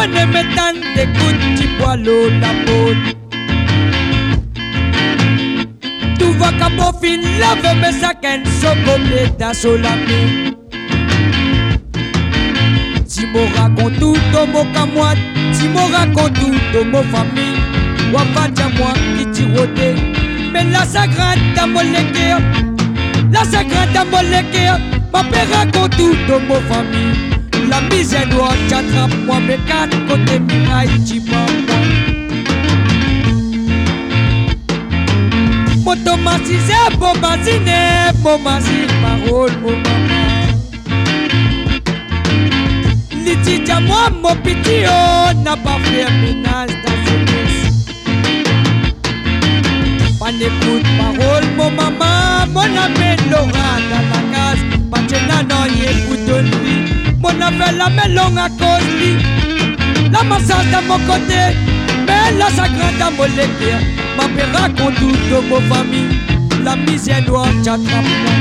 Yo ne me tan de kuti boalo la mode Tu vois qu'à mon fin lave me sa ken so completa solami Si raconte tout au mot qu'à moi Si mo raconte tout au famille. Moi qui Mais la La Ma père raconte tout au famille. La misère doit t'attrape moi mes quatre côtés mirailles tu maman Motomatisé, bombasiné, bombasi, parole, mon maman Litija moi, mon petit, oh, n'a pas fait ménage dans ce mess Pas n'écoute parole, mon maman, mon appel, Laura, dans la case. Pas que non, non, écoute, on Bonavelle, la melon à Costi, la massage à mon côté, mais la sacrante à mon lépier, ma père raconte toute ma fami, la misère doit t'attraper.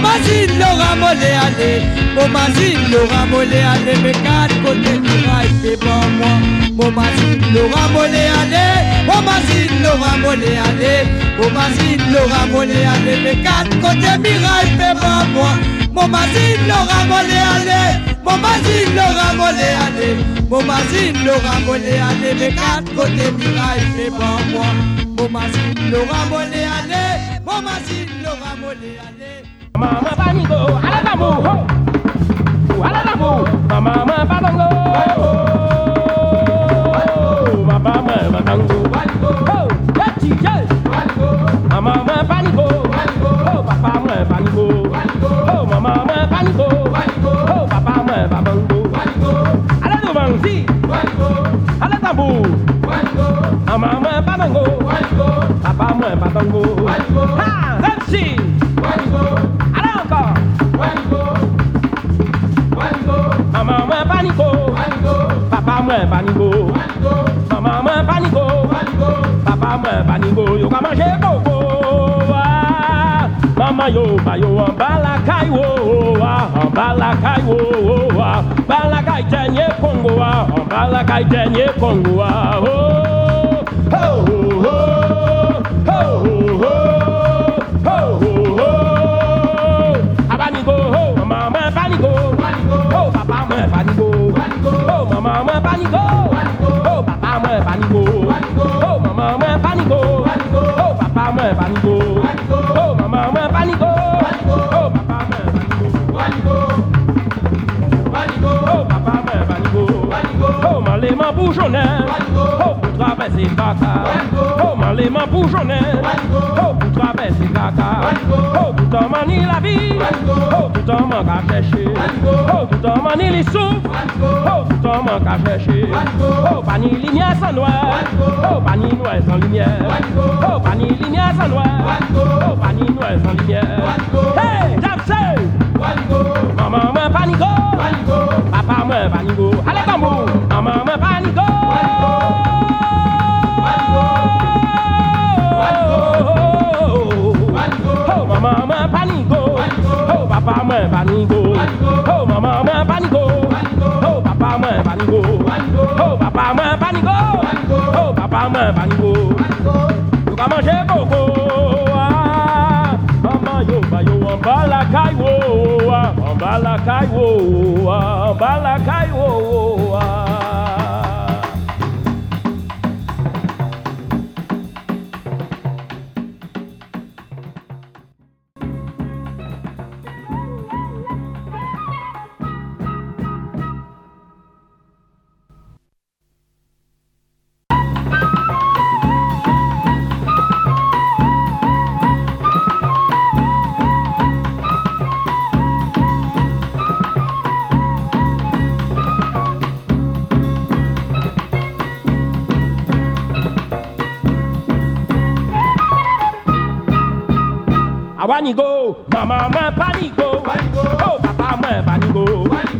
mazine l'aura mollé allé Mon mazine l'aura allé Mes quatre côtés du rail devant moi Mon mazine l'aura mollé allé Mon allé Mon mazine l'aura allé Mes quatre côtés moi Mon mazine l'aura mollé allé Mon mazine l'aura allé allé Mes quatre côtés moi Mon l'aura Mon l'aura mama bá mi go alábàmù ho alábàmù. mayo mayo balakai wo balakai wo balakai tenye kongo wa balakai tenye kongo wa ho ho ho ho Panigo. Oh, mama, panigo. Oh, papa, panigo. man oh pour traverser caca. Oh man man bourgeonnais, oh pour traverser caca. Oh tout en manie la vie, oh tout en manque à chercher. Oh tout en manie les sous, oh tout en manque à chercher. Oh pas ni lumière sans noir, oh pas ni noir sans lumière. Oh pas ni lumière sans noir, oh pas ni noir sans lumière. Hey, Jackson, maman moi panico, papa moi panico. Allez ọmọ ẹ̀ bá ní go. Ó màmá papa, ẹ̀ bá ní go. Ó bàbá ọmọ Papa, bá ní go. Ó bàbá ọmọ ẹ̀ bá ní go. Ó bàbá ọmọ ẹ̀ bá ní go. Yorùbá máa ṣe kókó ọmọ yorùbá yorùbá ọba làkàìwò ọba làkàìwò ọba làkàìwò. Awanigo, mama moi panico, oh papa moi panico,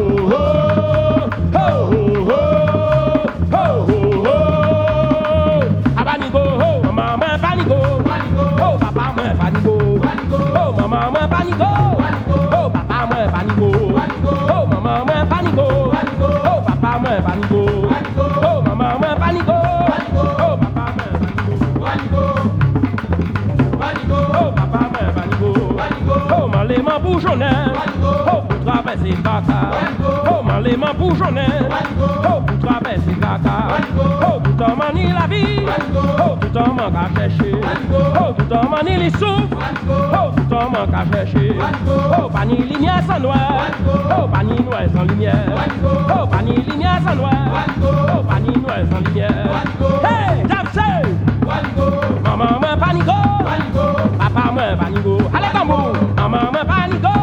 maman mwen paniko Oh papa mwen paniko Oh maman mwen paniko Oh papa mwen paniko Oh maman mwen paniko Oh papa mwen paniko Oh papa mwen paniko Oh man leman pou jounen Oh pou travesse kaka Oh man leman pou jounen Oh pou travesse kaka Oh tout an mani la vi Oh tout an man ka chèche Oh tout an mani li souf Oh tọ́mọ ká fẹ́ ṣe. ó bá ní ilé ní ẹ̀sán nù ẹ́. ó bá ní inú ẹ̀sán lé ní ẹ́. ó bá ní hey dapse. mama ọmọ ẹ panigo. papa ọmọ ẹ panigo. alẹ́ kàn bò. mama ọmọ ẹ panigo.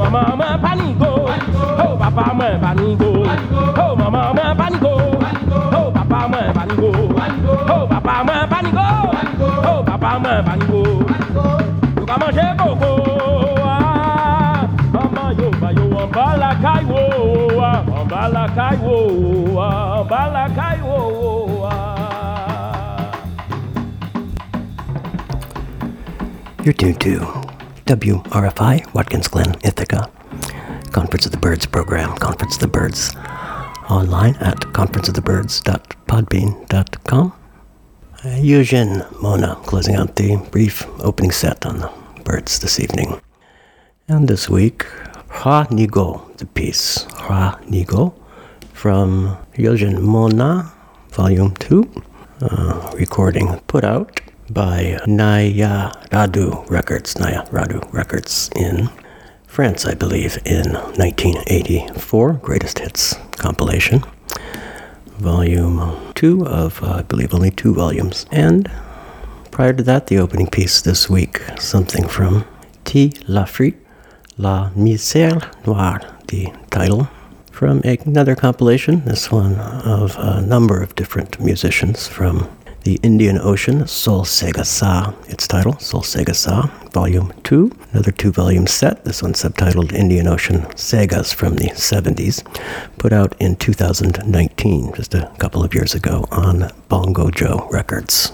mama papa ọmọ panigo. Papa panico, oh papa. Yo ba yo. You're tuned to WRFI, Watkins Glen, Ithaca. Conference of the Birds program. Conference of the Birds online at conferenceofthebirds.podbean.com. Eugène Mona closing out the brief opening set on the birds this evening. And this week, Ha Nigo, the piece. Ha Nigo from Eugène Mona, Volume 2, uh, recording put out by Naya Radu Records, Naya Radu Records in France, I believe, in 1984, Greatest Hits compilation, volume two of, uh, I believe, only two volumes. And prior to that, the opening piece this week, something from Ti L'Afrique, La Misère Noire, the title, from another compilation, this one of a number of different musicians from the Indian Ocean, Soul Sega Sa, its title, Soul Sega Sa, Volume 2, another two volume set. This one subtitled Indian Ocean Segas from the 70s, put out in 2019, just a couple of years ago, on Bongo Joe Records.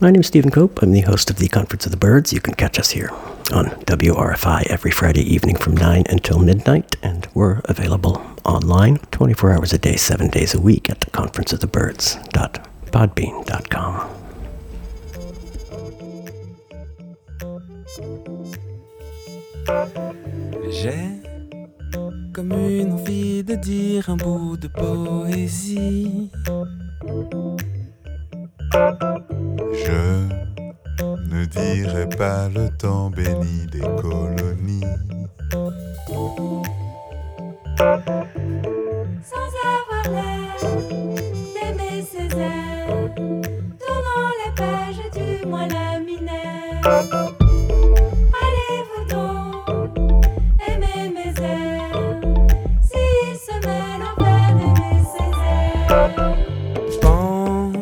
My name is Stephen Cope. I'm the host of the Conference of the Birds. You can catch us here on WRFI every Friday evening from 9 until midnight, and we're available online 24 hours a day, 7 days a week at podbean.com. J'ai comme une envie de dire un bout de poésie. Je ne dirai pas le temps béni des colonies. Sans avoir l'air d'aimer ses airs page du mois laminaire. Allez-vous donc aimer mes airs, s'ils se mêlent en vain d'aimer ses airs. Pan,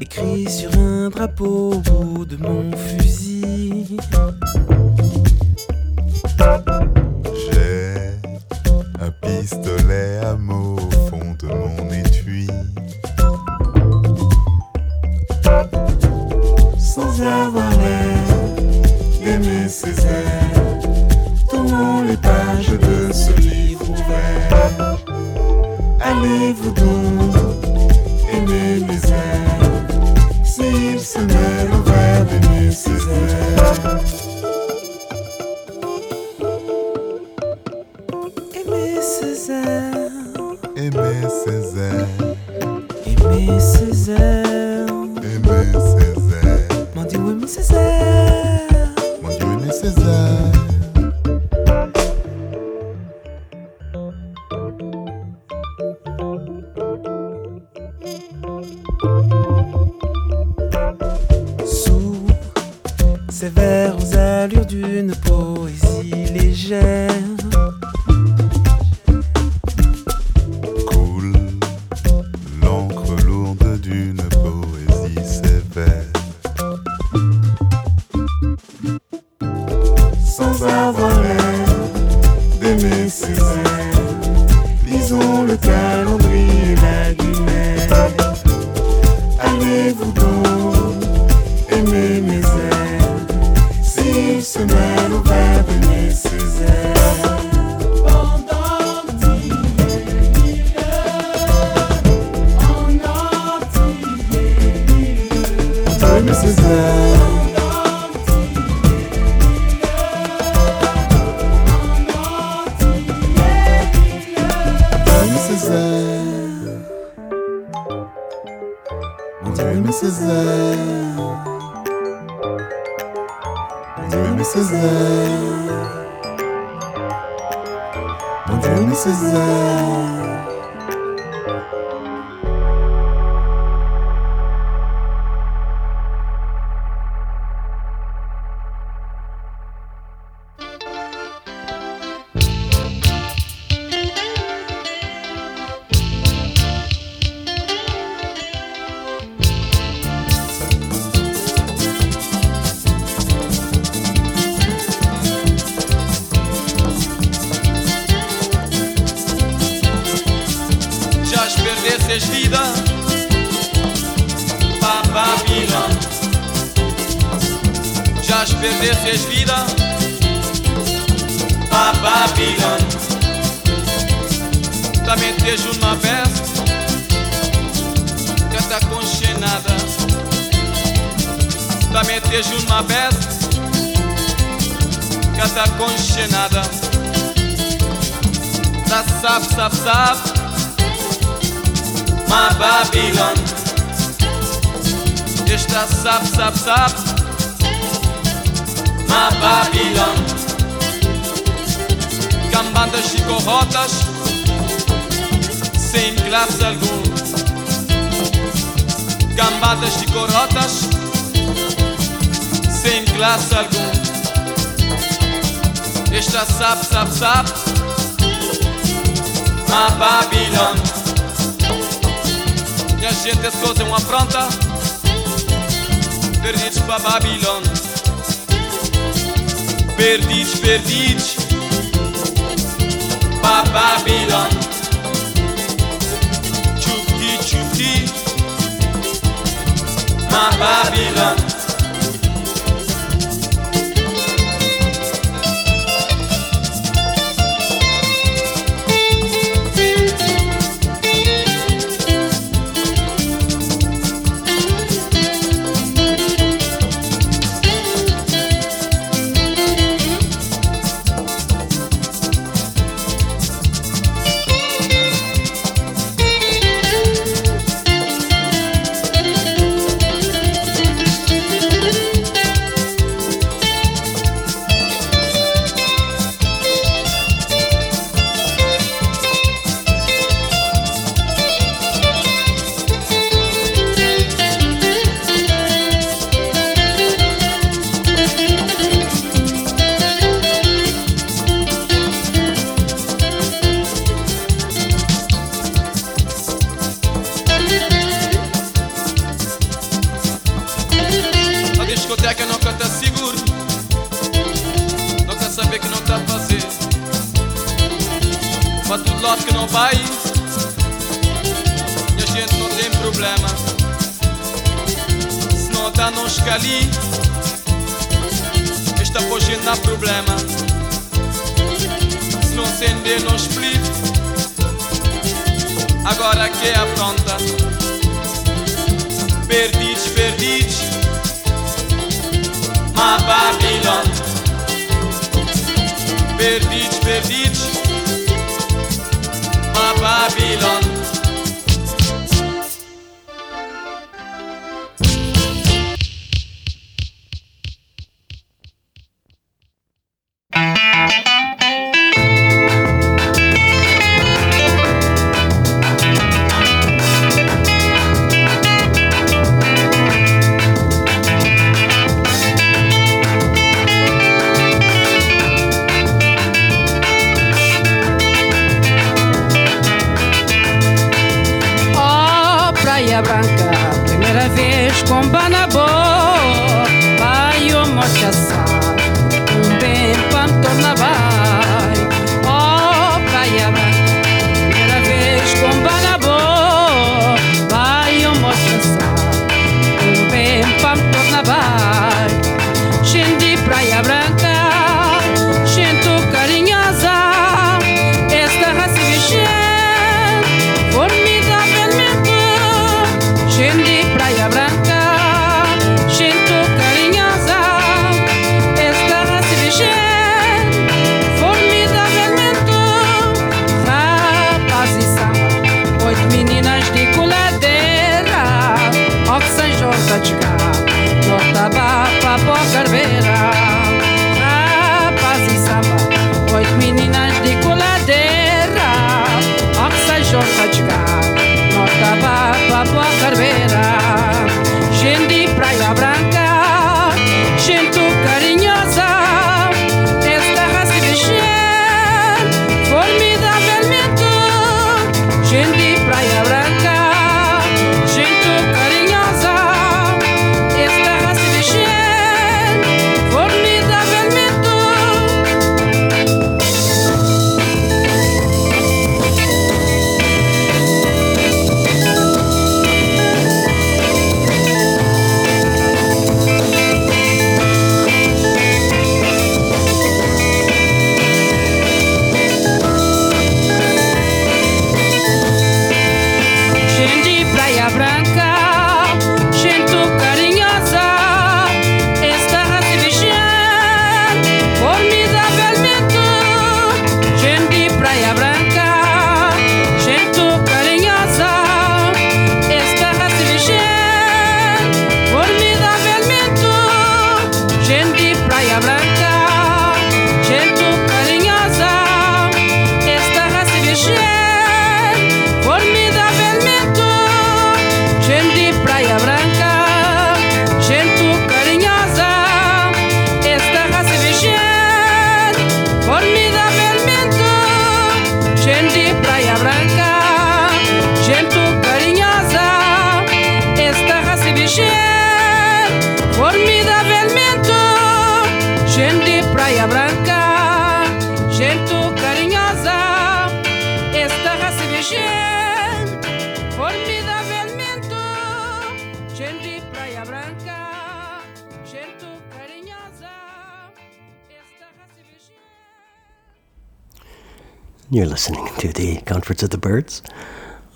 écrit sur un drapeau au bout de mon fusil. J'ai un pistolet à mots au fond de mon nez. sans avoir l'air d'aimer ses airs, tournons les pages de ce livre ouvert. Allez-vous donc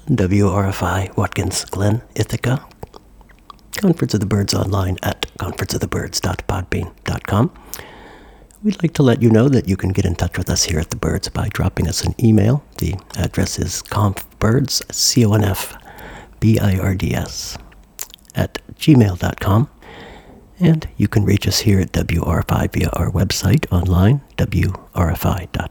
WRFI Watkins Glen, Ithaca. Conference of the Birds online at conferenceofthebirds.podbean.com. We'd like to let you know that you can get in touch with us here at The Birds by dropping us an email. The address is confbirds, C O N F B I R D S, at gmail.com. And you can reach us here at WRFI via our website online, WRFI.com.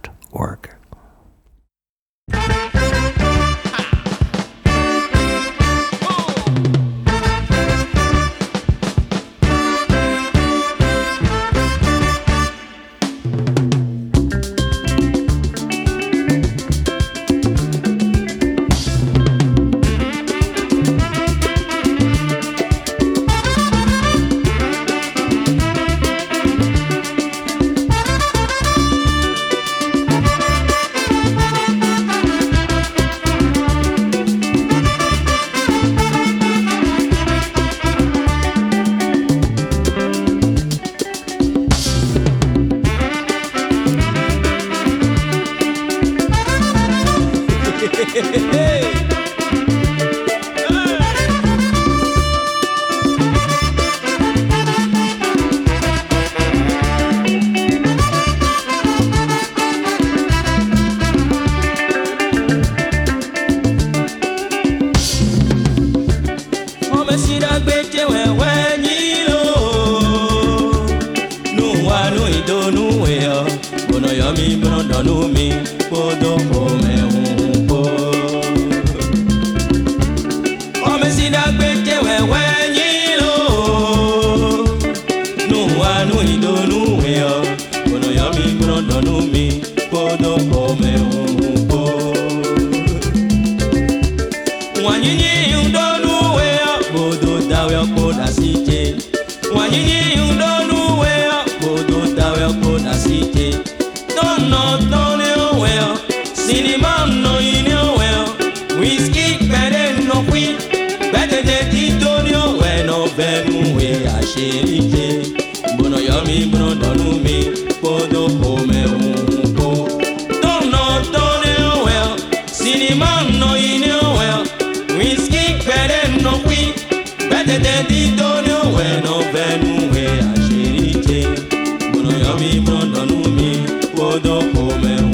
do comeu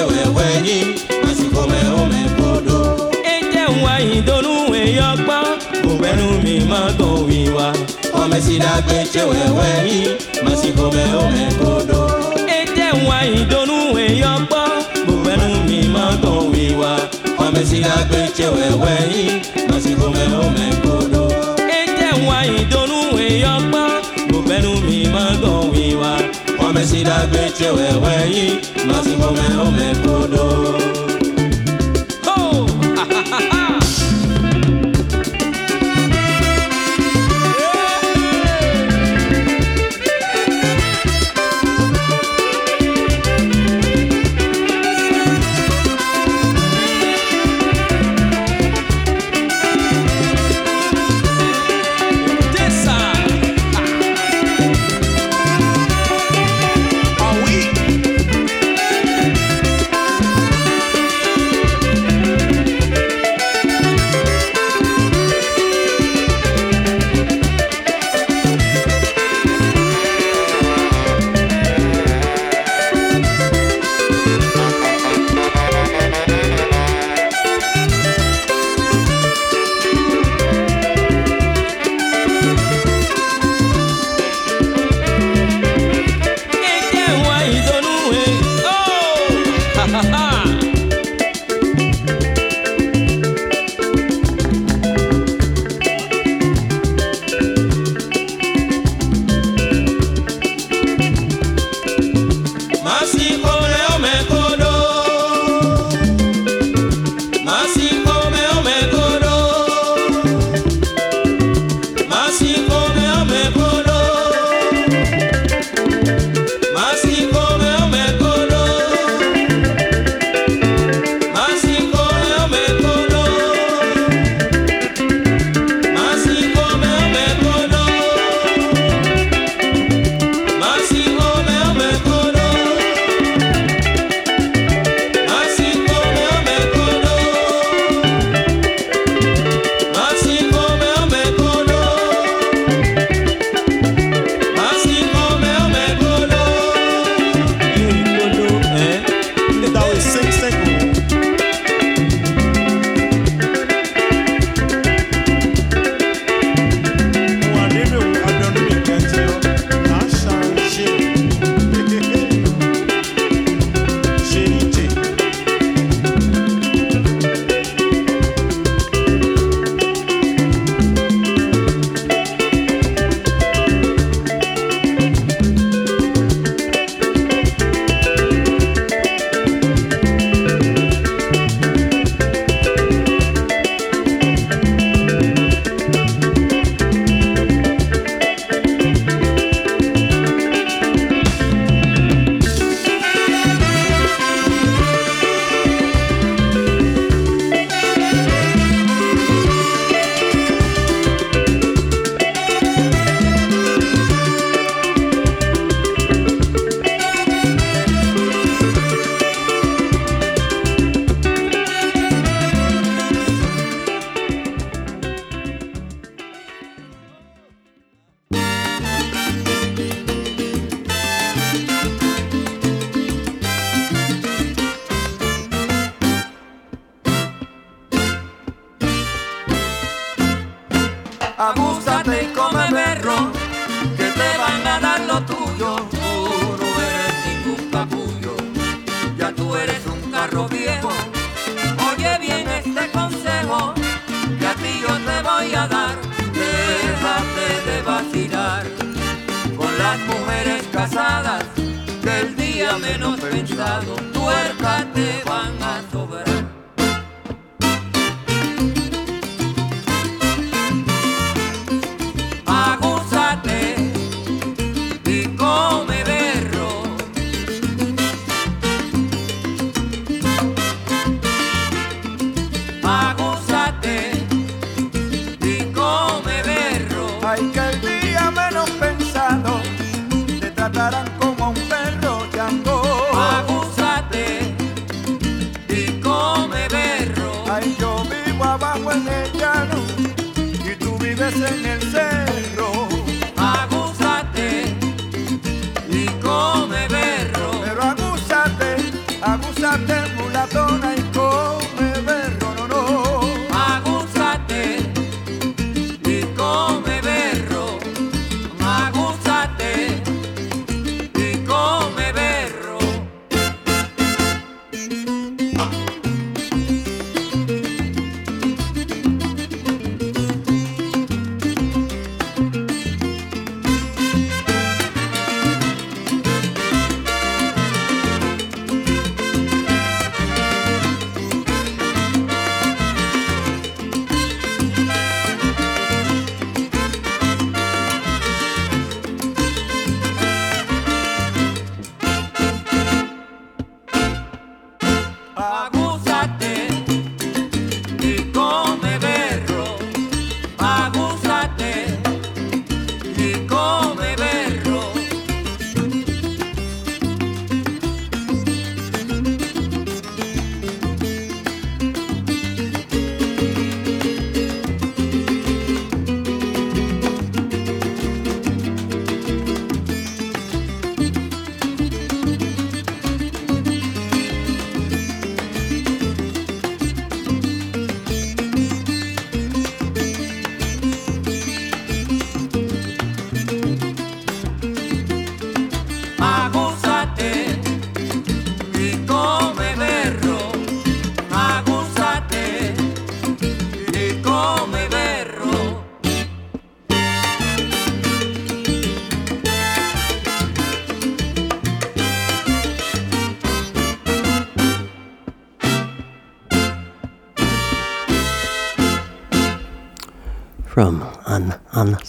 wewenyi masiko mehome podo ete waidonu weyọgbọ bubẹnu mi mago wiwa ọmẹsidagbe tse wewenyi masiko mehome podo ete waidonu weyọgbọ bubẹnu mi mago wiwa ọmẹsidagbe tse wewenyi masiko mehome podo ete waidonu weyọgbọ bubẹnu mi mago wiwa. Mame si da gbe tse wewe yi Masi mome ome kodo.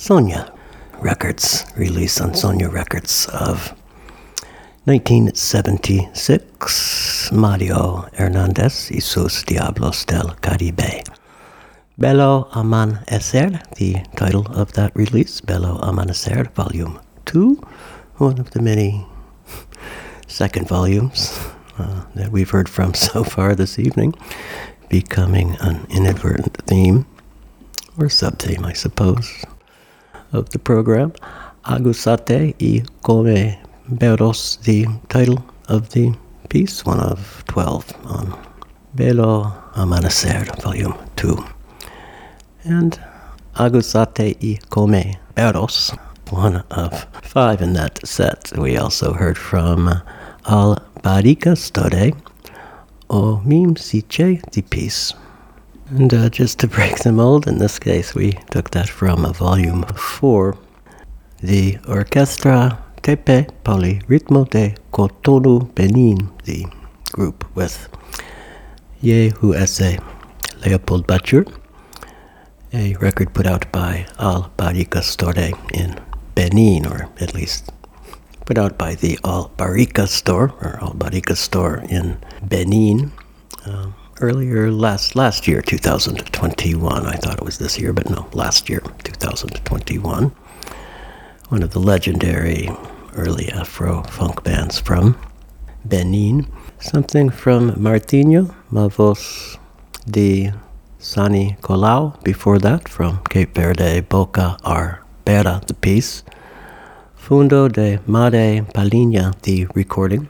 Sonia Records, release on Sonia Records of 1976, Mario Hernandez y sus Diablos del Caribe. Bello Amanecer, the title of that release, Bello Amanecer, Volume 2, one of the many second volumes uh, that we've heard from so far this evening, becoming an inadvertent theme or sub-theme, I suppose, of the program. Agusate y Come Beros, the title of the piece, one of 12 on Bello Amanecer, Volume 2. And Agusate y Come Beros, one of five in that set. We also heard from Al Barika Stode, O Mim Siche di Peace. And uh, just to break the mold, in this case, we took that from a volume four, the Orchestra Tepe Polirritmo de Cotonou Benin, the group with Yehu Esse Leopold Butcher, a record put out by Al Store in Benin, or at least put out by the Al Store, or Al Store in Benin. Um, earlier last last year 2021 i thought it was this year but no last year 2021 one of the legendary early afro funk bands from benin. Something from martinho mavos de sani colau. Before that from cape verde boca arbera the piece. Fundo de mare palinha the recording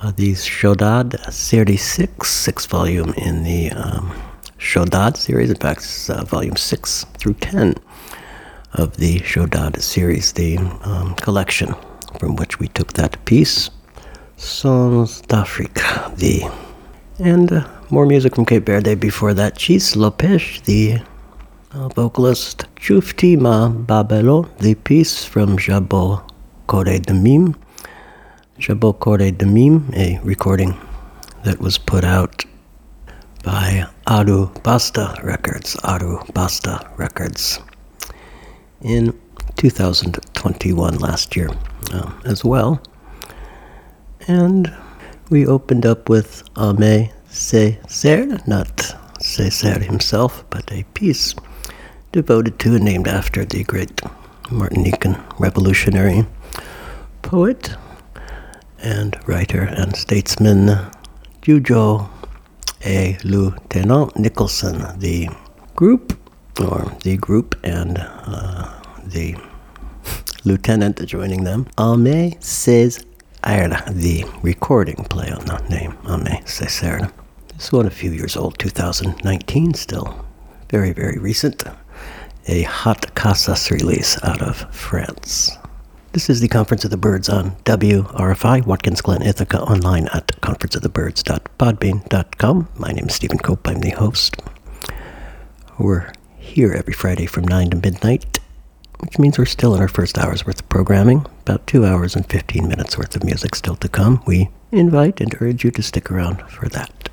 uh, the Shodad Series 6, volume in the um, Shodad series. In fact, it's, uh, volume 6 through 10 of the Shodad series, the um, collection from which we took that piece, Sons d'Afrique, the and uh, more music from Cape Verde before that. Tchiss Lopes, the uh, vocalist, Chufti Ma Babelo, the piece from Jabo Kore de Mim. Jabo Kore de Mim, a recording that was put out by Aru Basta Records, Aru Basta Records, in 2021 last year uh, as well. And we opened up with Aimé Césaire, not Césaire himself, but a piece devoted to and named after the great Martinican revolutionary poet and writer and statesman Jujo A. Lieutenant Nicholson. The group, or the group and uh, the lieutenant joining them, Aimé Césaire, the recording play on that name, Aimé Césaire. This one a few years old, 2019 still. Very, very recent. A hot Casas release out of France. This is the Conference of the Birds on WRFI, Watkins Glen, Ithaca, online at conferenceofthebirds.podbean.com. My name is Stephen Cope, I'm the host. We're here every Friday from 9 to midnight, which means we're still in our first hour's worth of programming, about two hours and 15 minutes worth of music still to come. We invite and urge you to stick around for that.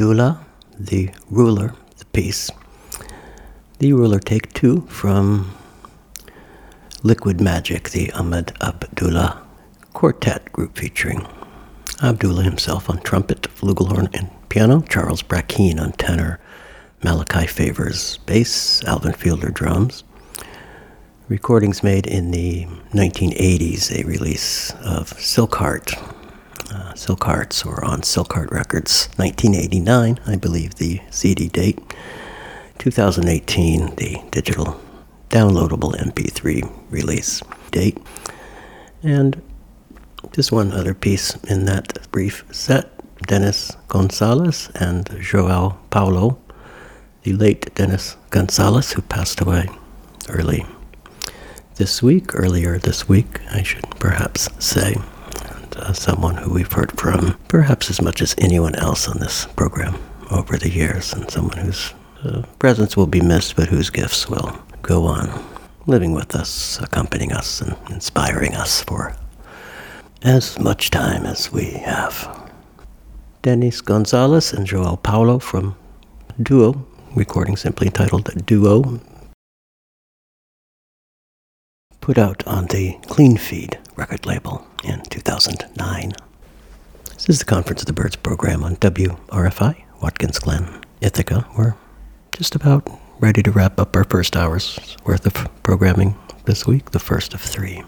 Abdullah, The Ruler, the piece. The Ruler Take Two from Liquid Magic, the Ahmed Abdullah quartet group featuring Abdullah himself on trumpet, flugelhorn, and piano, Charles Brackeen on tenor, Malachi Favors bass, Alvin Fielder drums. Recordings made in the 1980s, a release of Silkheart. Uh, Silkhearts or on Silk Heart Records, 1989, I believe the CD date. 2018, the digital downloadable MP3 release date. And just one other piece in that brief set Dennis Gonzalez and Joao Paulo, the late Dennis Gonzalez, who passed away early this week, earlier this week, I should perhaps say. Uh, someone who we've heard from perhaps as much as anyone else on this program over the years, and someone whose uh, presence will be missed, but whose gifts will go on living with us, accompanying us, and inspiring us for as much time as we have. Dennis Gonzalez and Joao Paulo from Duo, recording simply entitled Duo, put out on the Clean Feed record label in 2009. This is the Conference of the Birds program on WRFI, Watkins Glen, Ithaca. We're just about ready to wrap up our first hour's worth of programming this week, the first of three.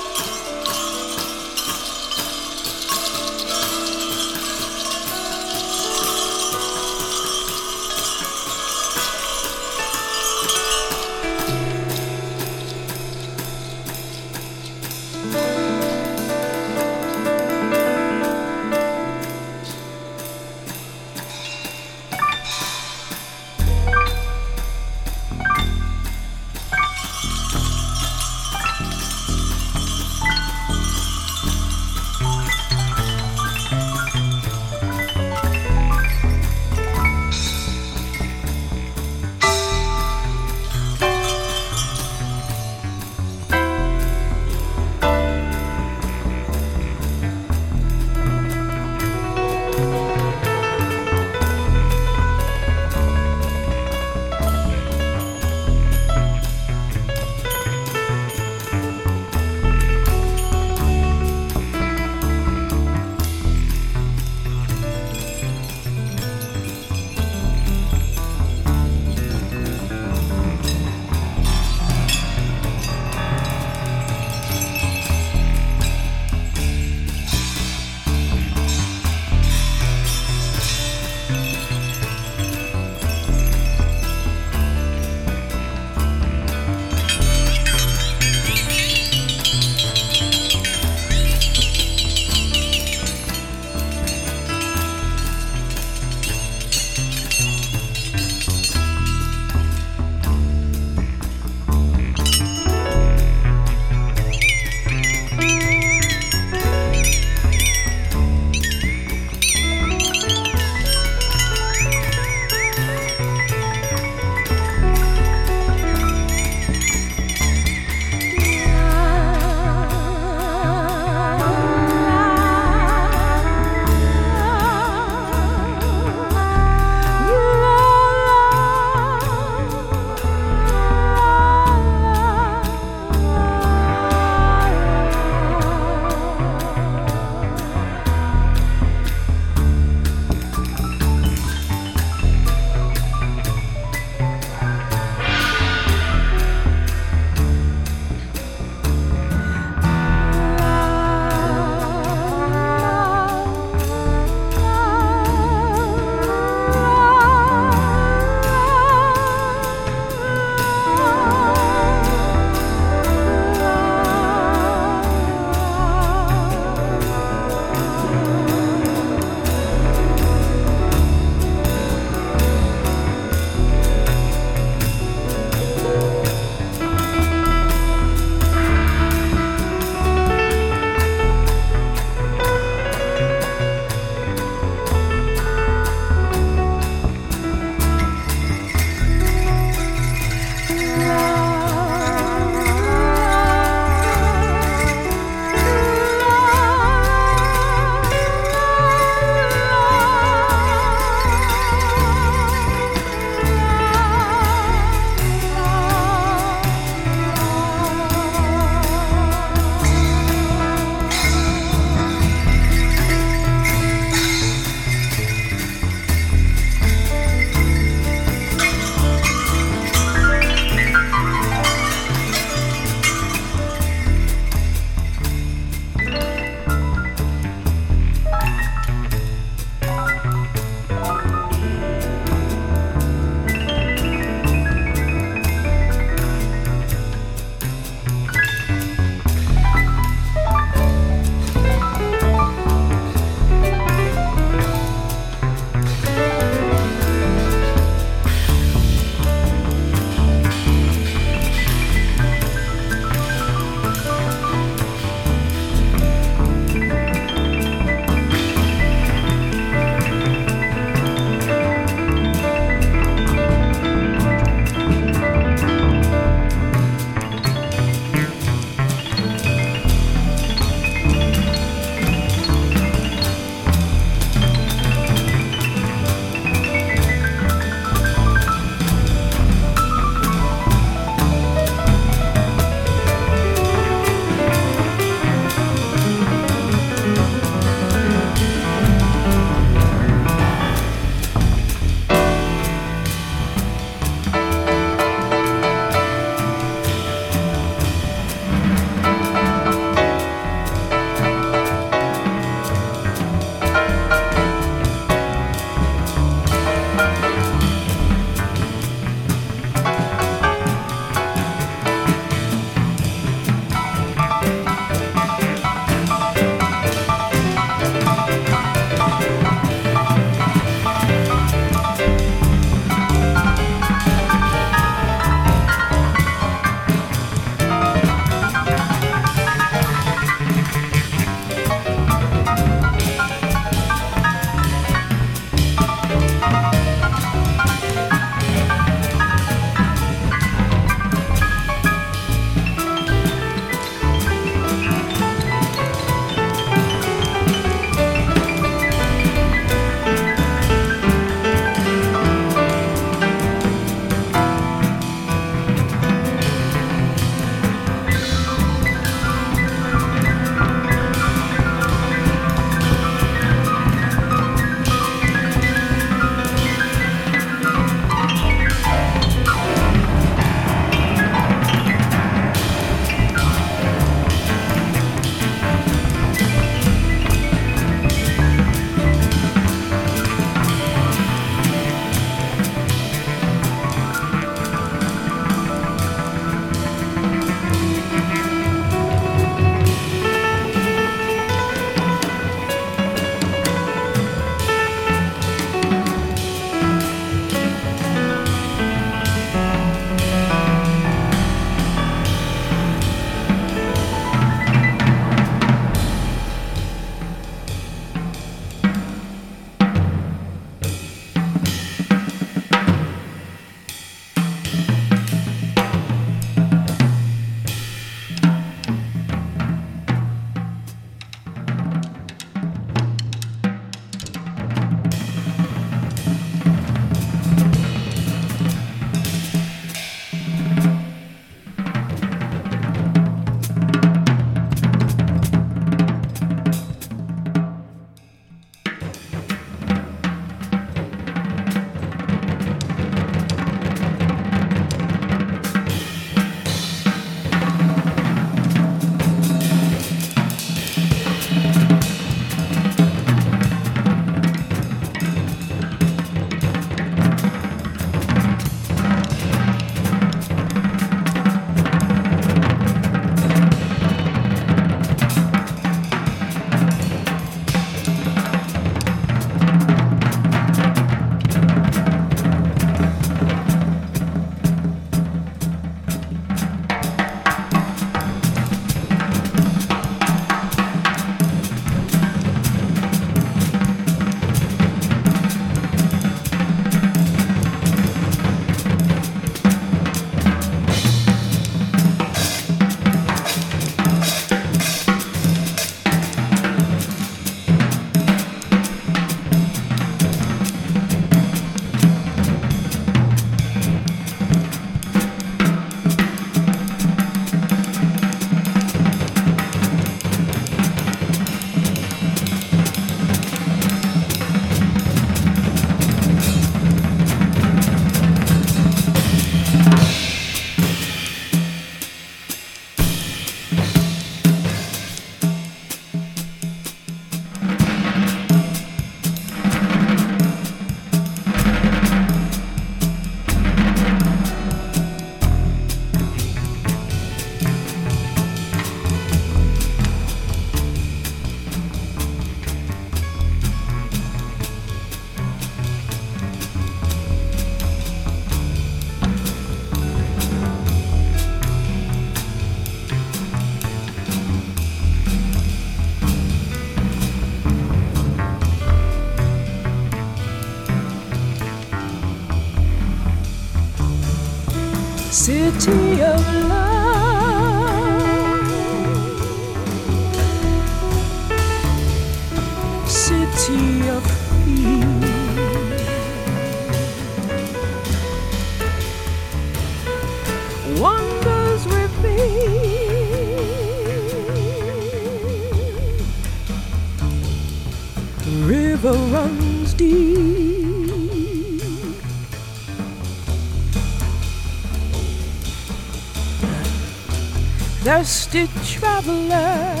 Thirsty traveler.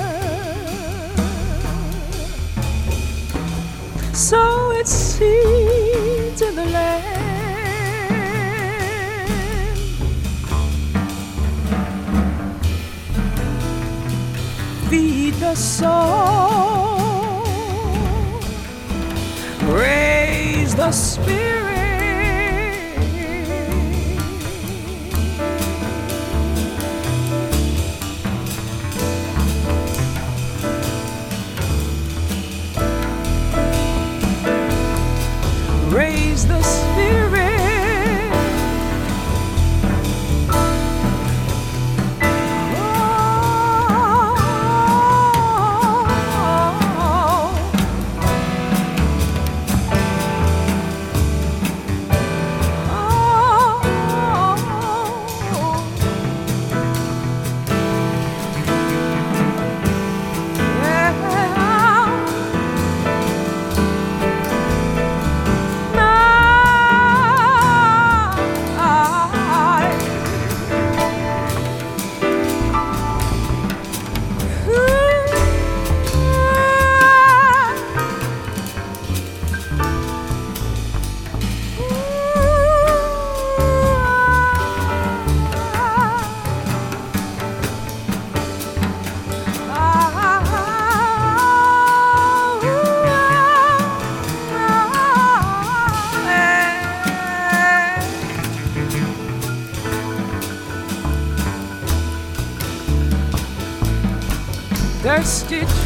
Thirsty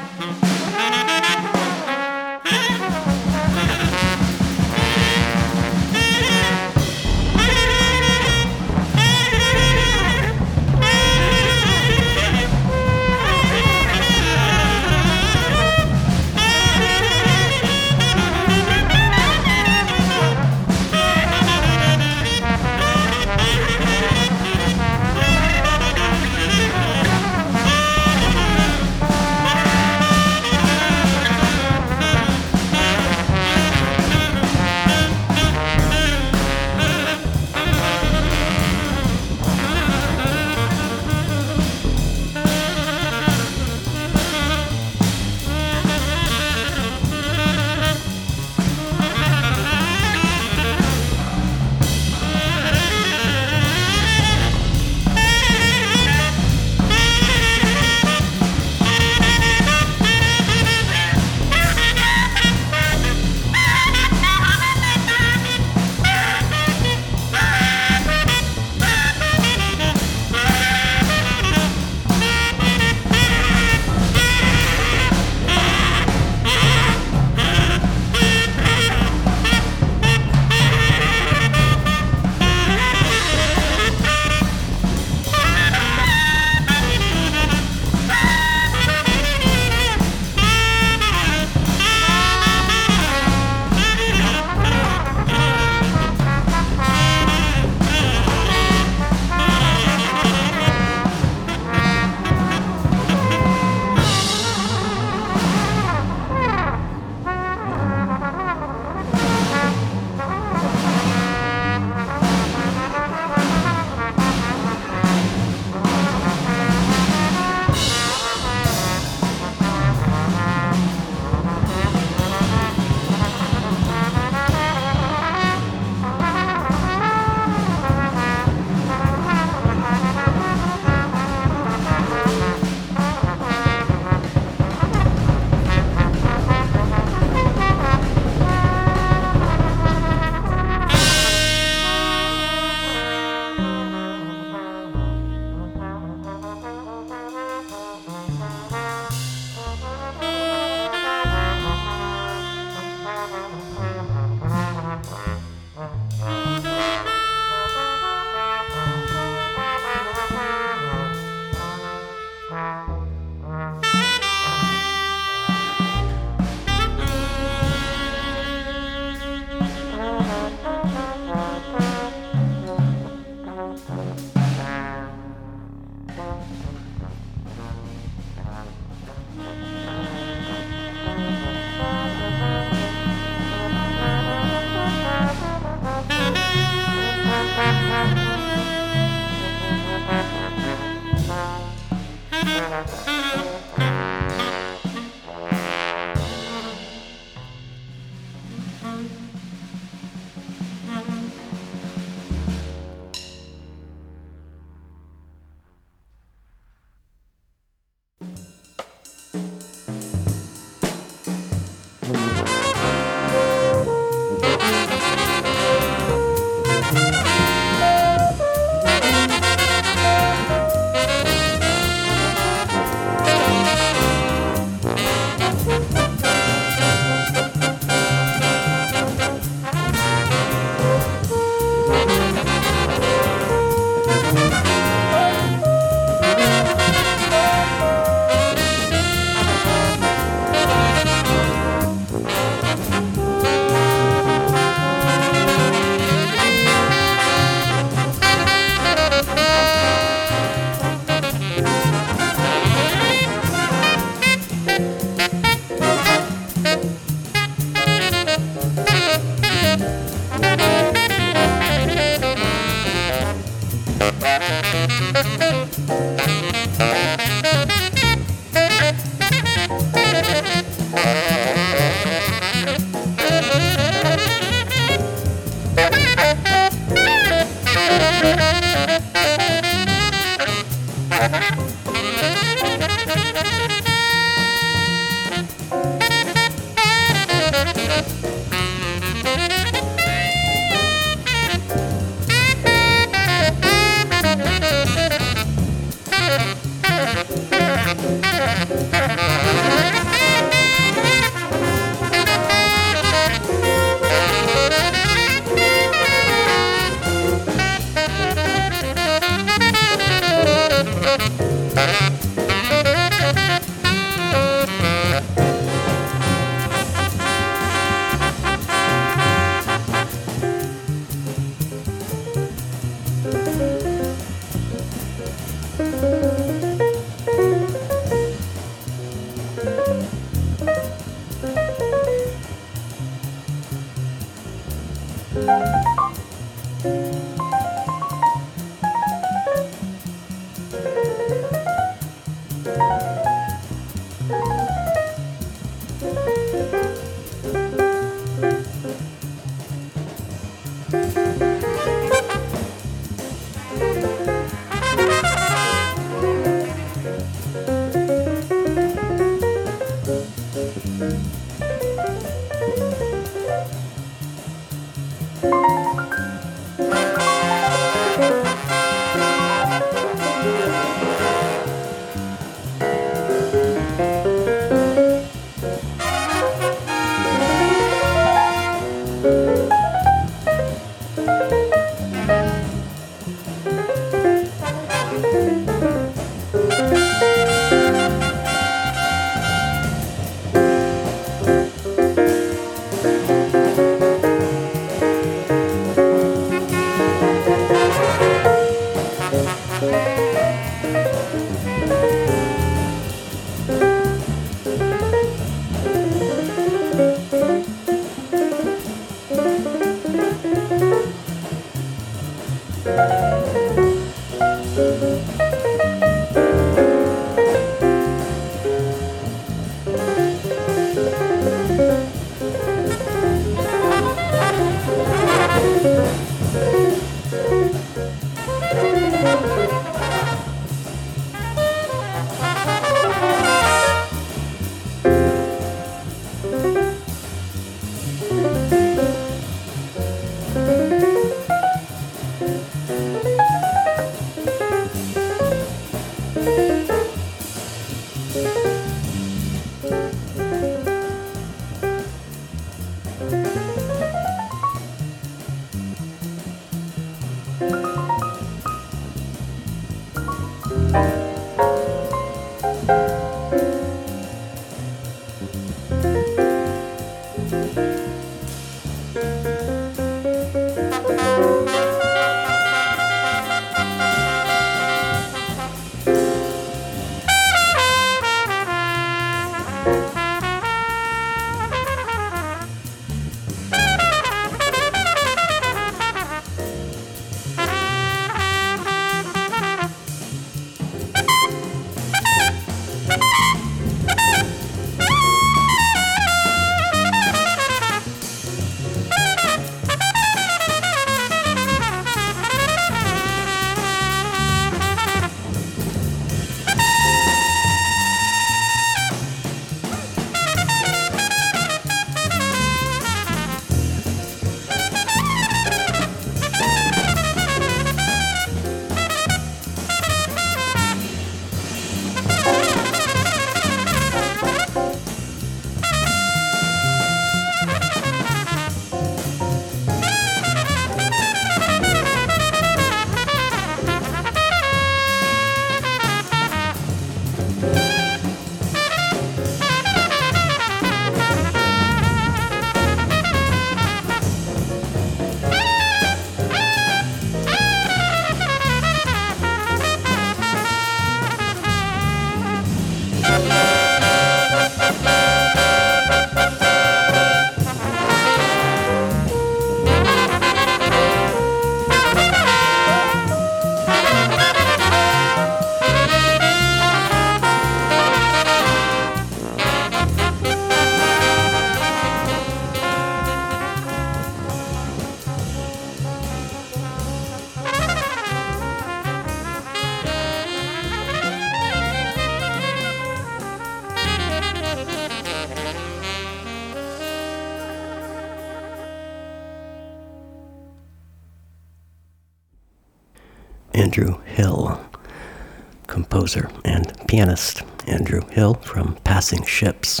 pianist Andrew Hill from Passing Ships.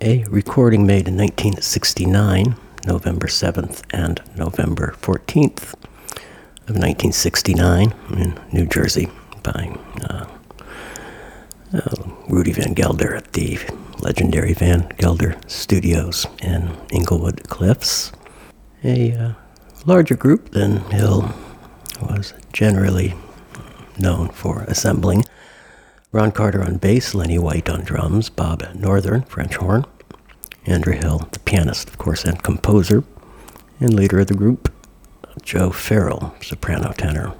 A recording made in 1969, November 7th and November 14th of 1969 in New Jersey by uh, uh, Rudy Van Gelder at the legendary Van Gelder Studios in Englewood Cliffs. A uh, larger group than Hill was generally known for assembling. Ron Carter on bass, Lenny White on drums, Bob Northern, French horn, Andrew Hill, the pianist, of course, and composer, and leader of the group, Joe Farrell, soprano tenor,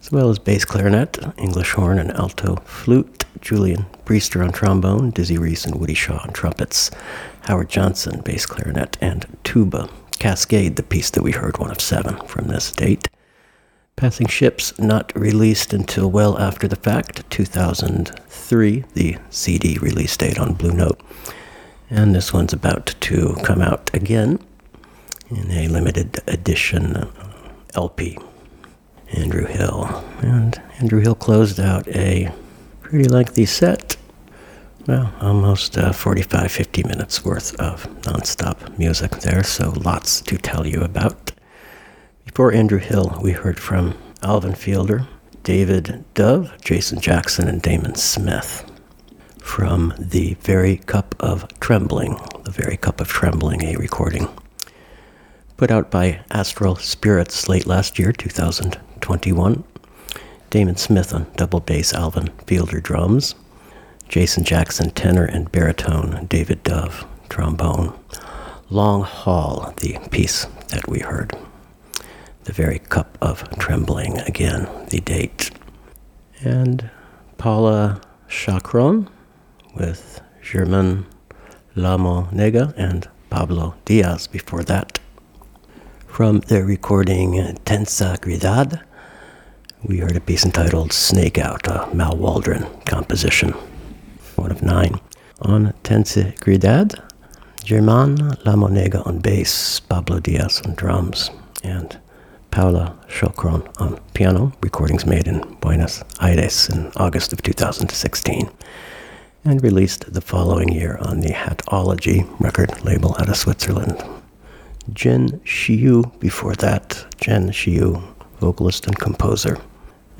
as well as bass clarinet, English horn, and alto flute, Julian Priester on trombone, Dizzy Reece and Woody Shaw on trumpets, Howard Johnson, bass clarinet, and tuba. Cascade, the piece that we heard, one of seven from this date. Passing Ships, not released until well after the fact, 2003, the CD release date on Blue Note. And this one's about to come out again in a limited edition LP. Andrew Hill. And Andrew Hill closed out a pretty lengthy set. Well, almost uh, 45, 50 minutes worth of nonstop music there, so lots to tell you about. Before Andrew Hill, we heard from Alvin Fielder, David Dove, Jason Jackson, and Damon Smith from The Very Cup of Trembling. The Very Cup of Trembling, a recording put out by Astral Spirits late last year, 2021. Damon Smith on double bass, Alvin Fielder drums, Jason Jackson tenor and baritone, David Dove trombone. Long Haul, the piece that we heard. The Very Cup of Trembling, again, the date. And Paula Shocron with German Lamonega and Pablo Diaz before that. From their recording Tensegridad, we heard a piece entitled Snake Out, a Mal Waldron composition, one of nine. On Tensegridad, German Lamonega on bass, Pablo Diaz on drums, and Paula Shocron on piano, recordings made in Buenos Aires in August of 2016, and released the following year on the Hatology record label out of Switzerland. Jen Shyu before that, Jen Shyu, vocalist and composer,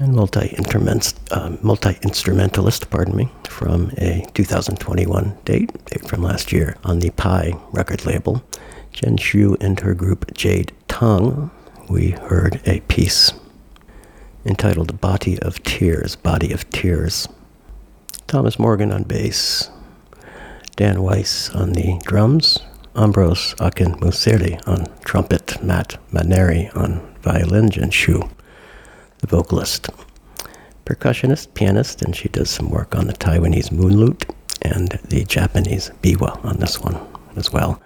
and multi-instrumentalist, uh, multi-instrumentalist, pardon me, from a 2021 date, date from last year, on the Pi record label. Jen Shyu and her group Jade Tongue, we heard a piece entitled Body of Tears, Body of Tears. Thomas Morgan on bass, Dan Weiss on the drums, Ambrose Akinmusire on trumpet, Matt Maneri on violin, Jen Shyu, the vocalist, percussionist, pianist, and she does some work on the Taiwanese moon lute and the Japanese biwa on this one as well.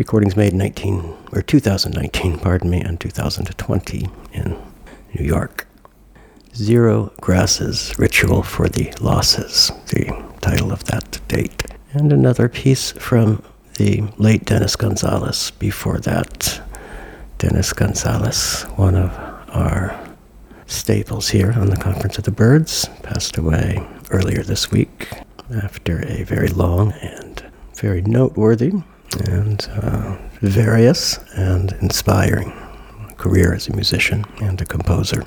Recordings made 19 or 2019, pardon me, and 2020 in New York. Zero Grasses Ritual for the Losses, the title of that date. And another piece from the late Dennis Gonzalez. Before that, Dennis Gonzalez, one of our staples here on the Conference of the Birds, passed away earlier this week after a very long and very noteworthy and uh, various and inspiring career as a musician and a composer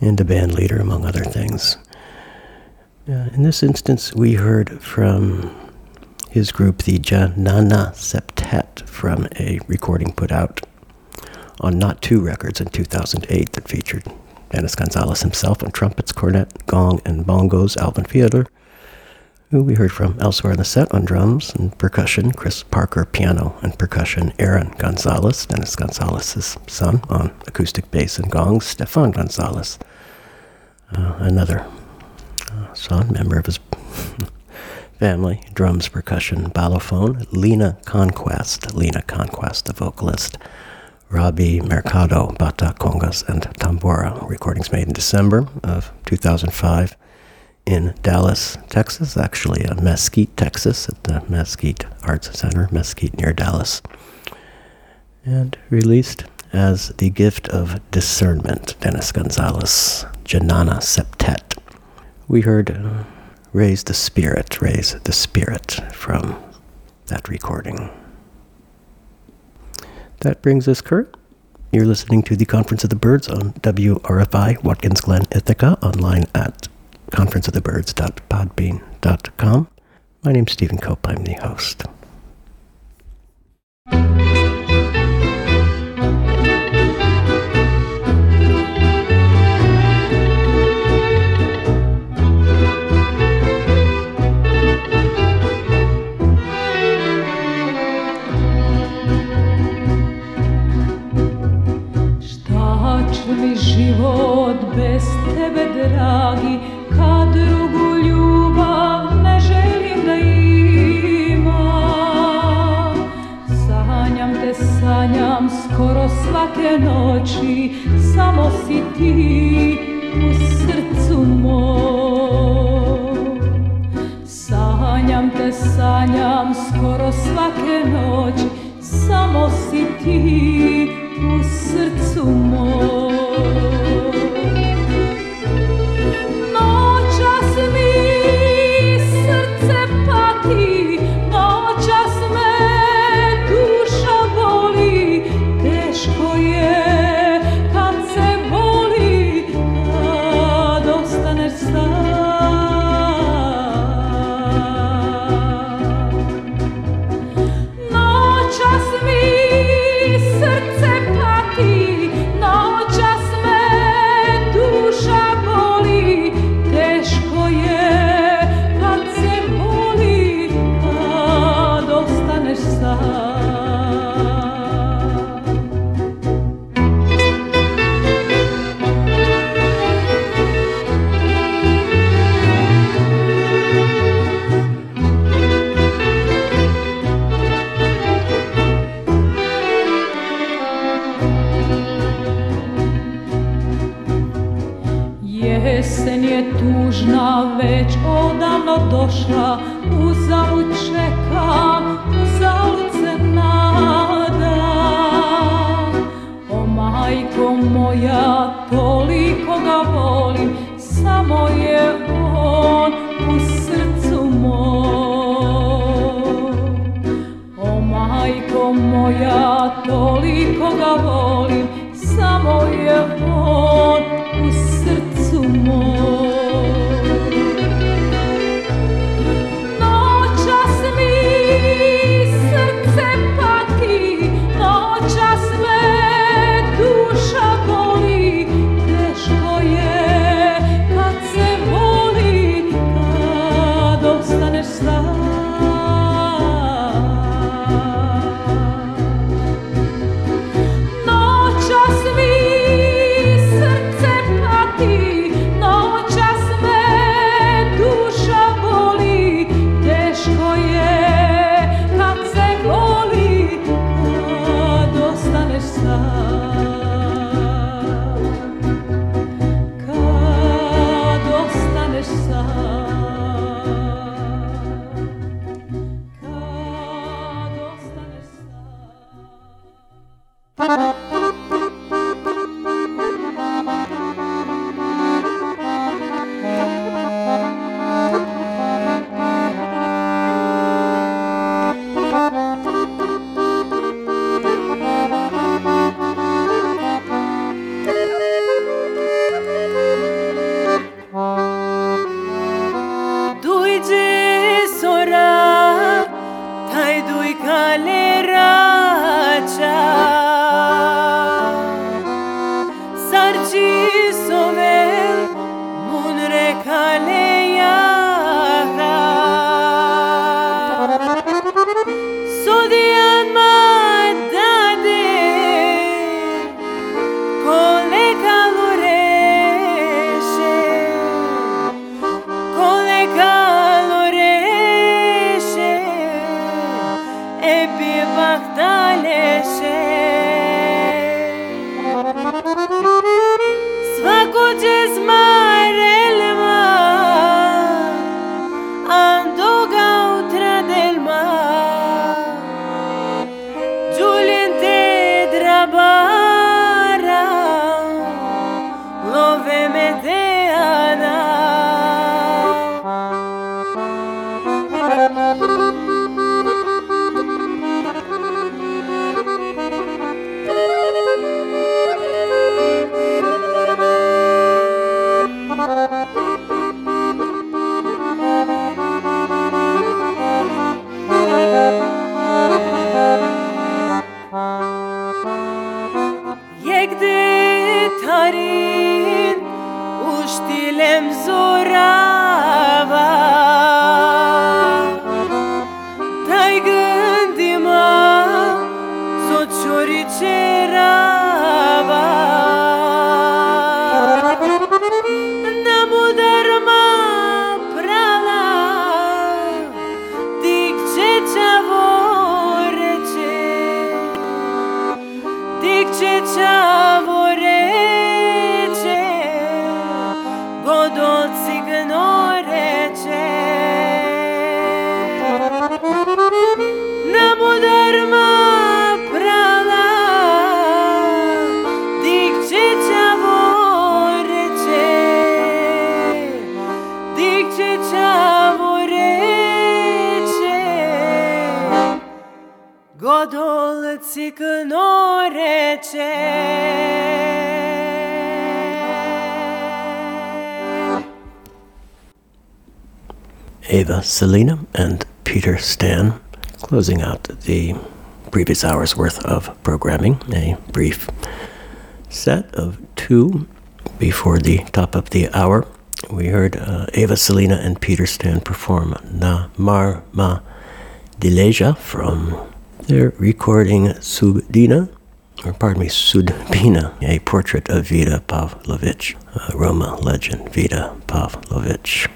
and a band leader, among other things. Uh, in this instance, we heard from his group, the Janana Septet, from a recording put out on Not Two Records in 2008 that featured Dennis Gonzalez himself on trumpets, cornet, gong, and bongos, Alvin Fielder, who we heard from elsewhere in the set on drums and percussion, Chris Parker piano and percussion, Aaron Gonzalez, Dennis Gonzalez's son, on acoustic bass and gongs, Stefan Gonzalez, uh, another uh, son, member of his family, drums, percussion, balafon, Leena Conquest, Leena Conquest, the vocalist, Robbie Mercado, bata, congas, and tambora. Recordings made in December of 2005 in Dallas, Texas, actually uh, Mesquite, Texas, at the Mesquite Arts Center, Mesquite near Dallas. And released as The Gift of Discernment, Dennis Gonzalez, Janana Septet. We heard uh, Raise the Spirit, Raise the Spirit from that recording. That brings us, Kurt. You're listening to the Conference of the Birds on WRFI, Watkins Glen, Ithaca, online at conferenceofthebirds.podbean.com. My name's Stephen Cope. I'm the host. Samo si ti u srcu mom. Sanjam te, sanjam skoro svake noći, samo si ti u srcu mom. Došla, uzalud čekam, uzalud se nadam. O majko moja, toliko ga volim, samo je on u srcu mom. O majko moja, toliko ga volim, samo je on Salina and Peter Stan closing out the previous hour's worth of programming. A brief set of two before the top of the hour. We heard uh, Eva Salina and Peter Stan perform Na Mar Ma Dileja from their recording Subdina, or pardon me, Sudbina, a portrait of Vida Pavlovich, a Roma legend, Vida Pavlovich.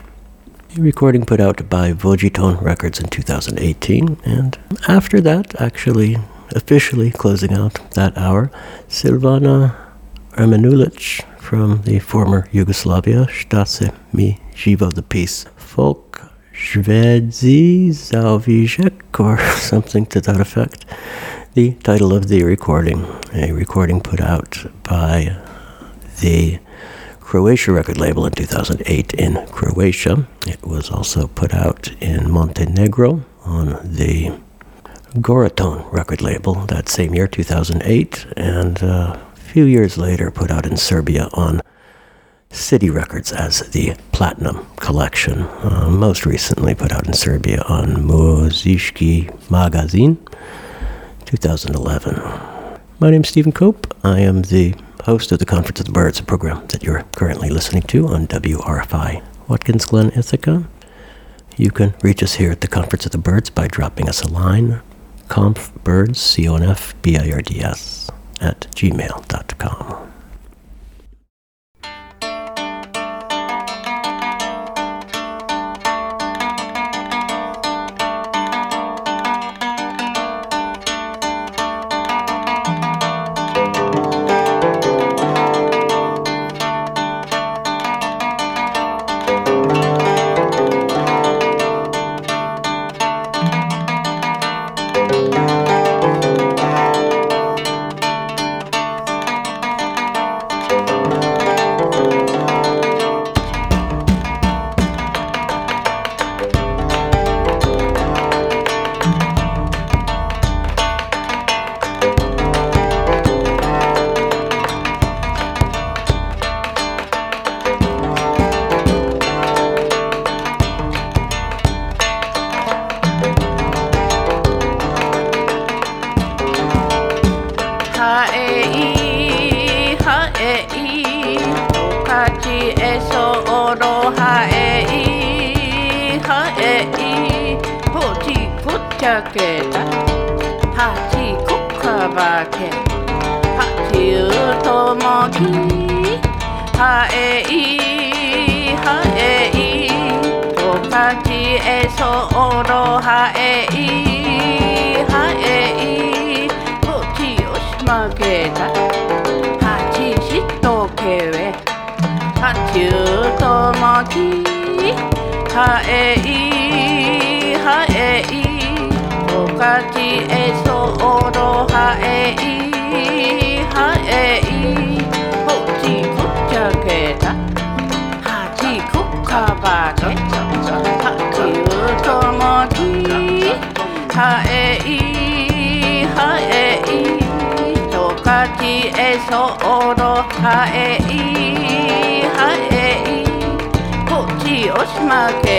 A recording put out by Vojitone Records in 2018, and after that, actually officially closing out that hour, Silvana Armenulić from the former Yugoslavia, Stase mi živo the piece, folk Shvedzi Zalvijek, or something to that effect. The title of the recording, a recording put out by the Croatia record label in 2008 in Croatia. It was also put out in Montenegro on the Goratone record label that same year, 2008, and uh, a few years later put out in Serbia on City Records as the Platinum Collection. Uh, most recently put out in Serbia on Muzijski Magazine, 2011. My name is Stephen Cope. I am the host of the Conference of the Birds, program that you're currently listening to on WRFI Watkins Glen, Ithaca. You can reach us here at the Conference of the Birds by dropping us a line, confbirds, C-O-N-F-B-I-R-D-S, at gmail.com.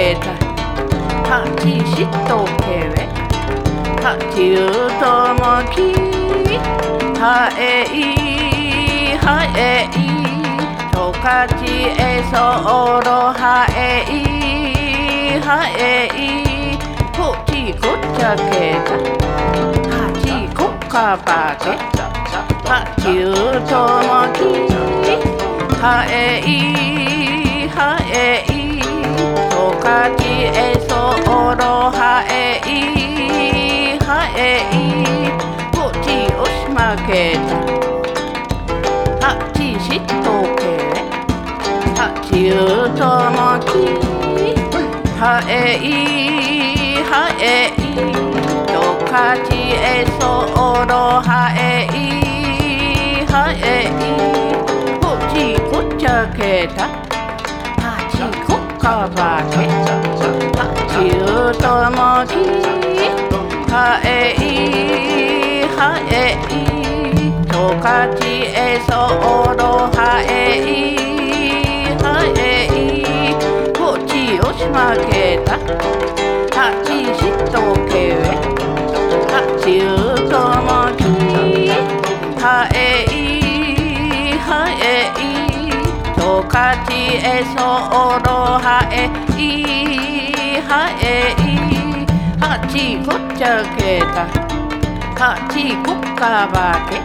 osmaketa, hati shitokewe, hati utomoki, haei, haei, Tokati e so oro ha e i ha e i Puti kuta keta Ha ti kuka pake Ha ti utomo ki Ha e i ha e i Tokati e so oro ha e i ha e i Puti usma keta Ha ti shitoke Ha ti utomo ki Ha e i ha e i Tokati e so oro ha e i ha e i Puti kucha keta Ha ti kuka pake Ha ti utomo ki Ha e i ha e i Tokati e so oro ha e i ha e i Puti usma keta Ha ti shito kewe Ha ti utomo ki Ha e i ha Tokati e so oro ha e i ha e i. Ha ti kucha keta Ha ti kuka bake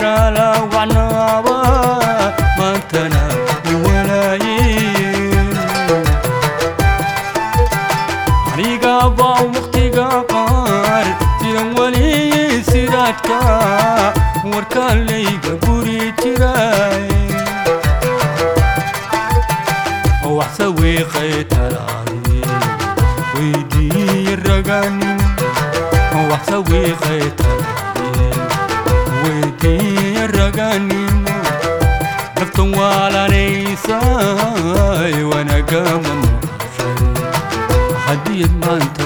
السلام عنا ما انتنا بولايين عريقا باو مختيقا قار تيران ولي سيراتكا وركان ليقا بوري تيراي وحسوي قيتلاني ويدي الرقاني وحسوي قيتلاني كمان حد انت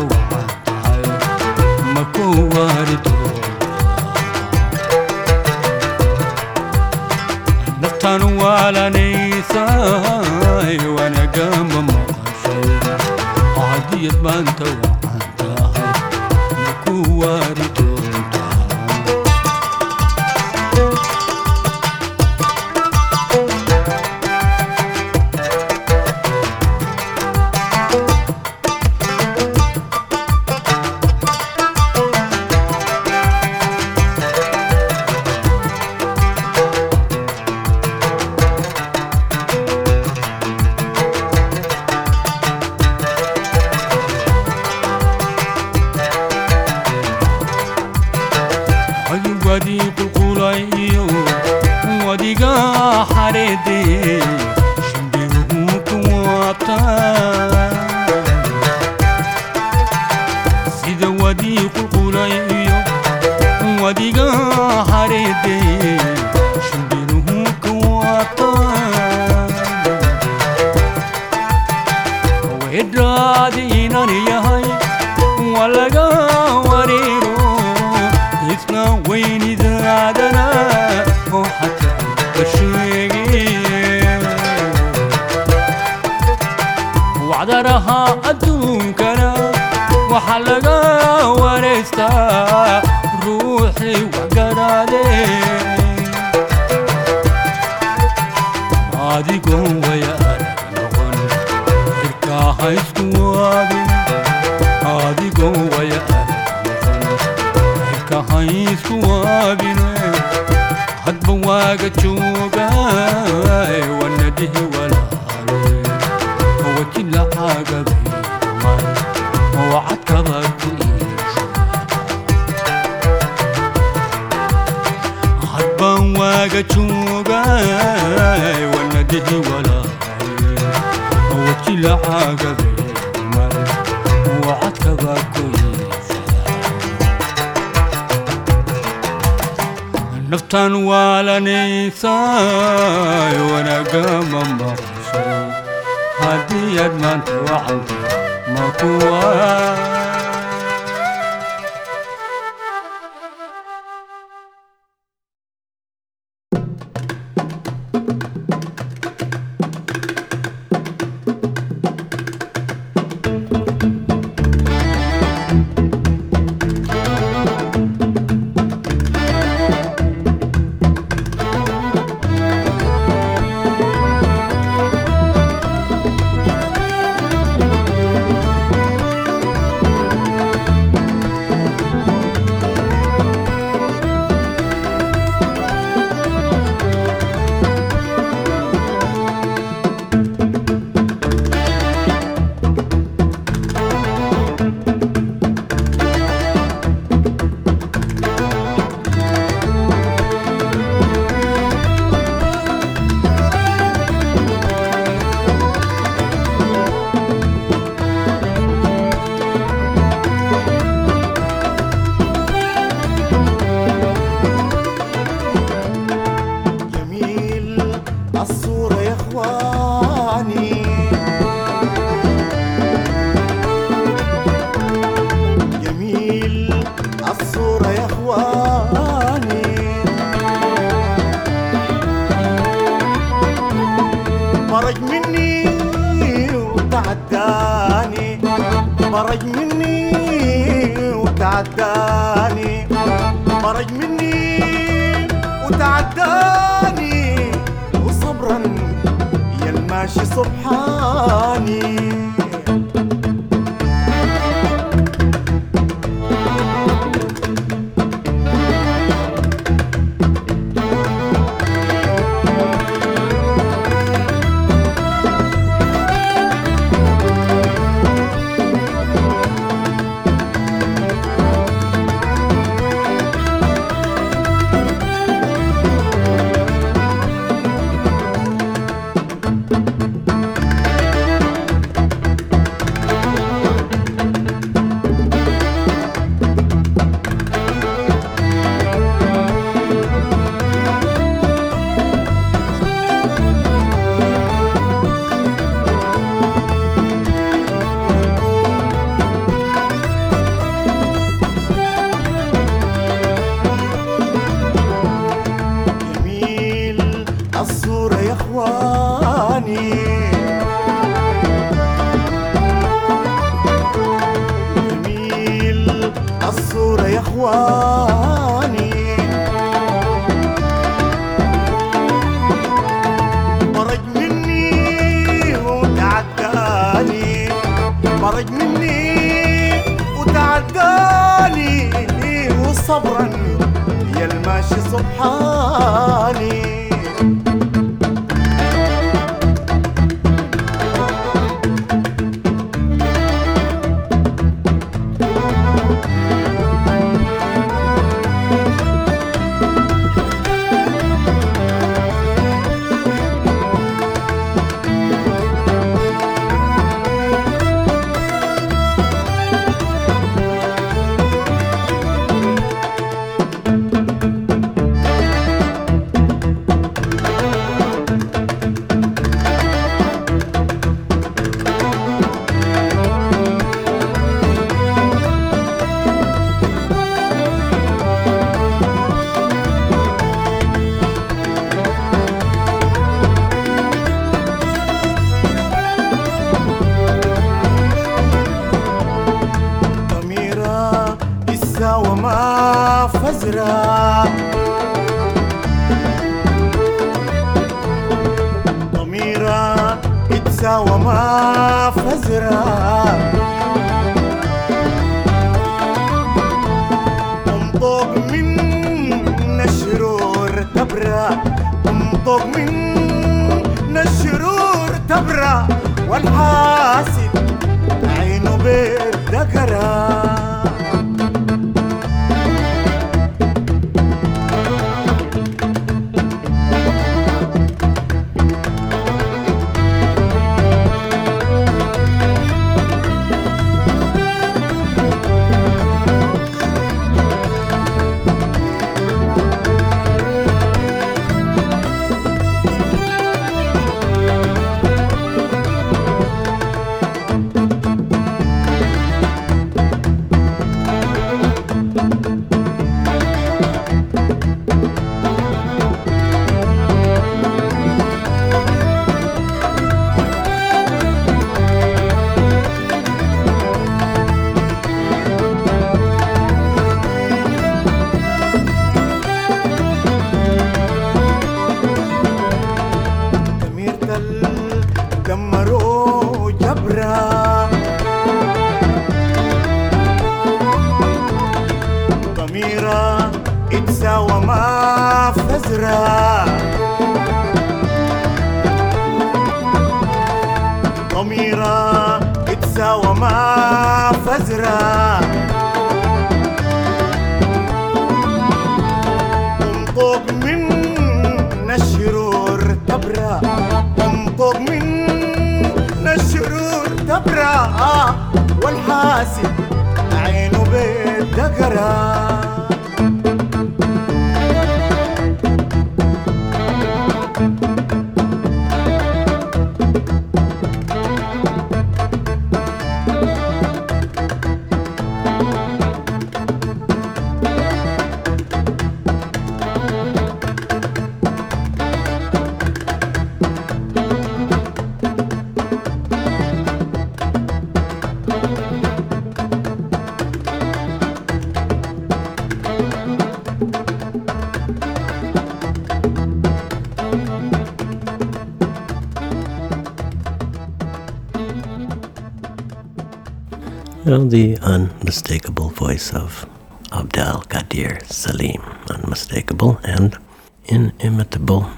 Well, the unmistakable voice of Abdel Gadir Salim, unmistakable and inimitable.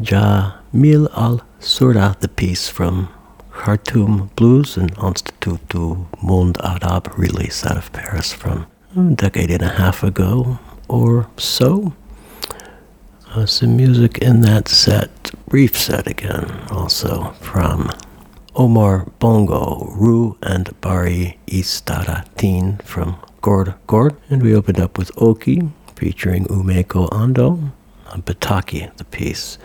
Jamil Al Surah, the piece from Khartoum Blues, and an Institutu Monde Arab release out of Paris from a decade and a half ago or so. Uh, some music in that set, brief set again, also from Omar Bongo, Ru and Bari Istaratin from Gord Gord. And we opened up with Oki featuring Umeko Ando, Bataki, the piece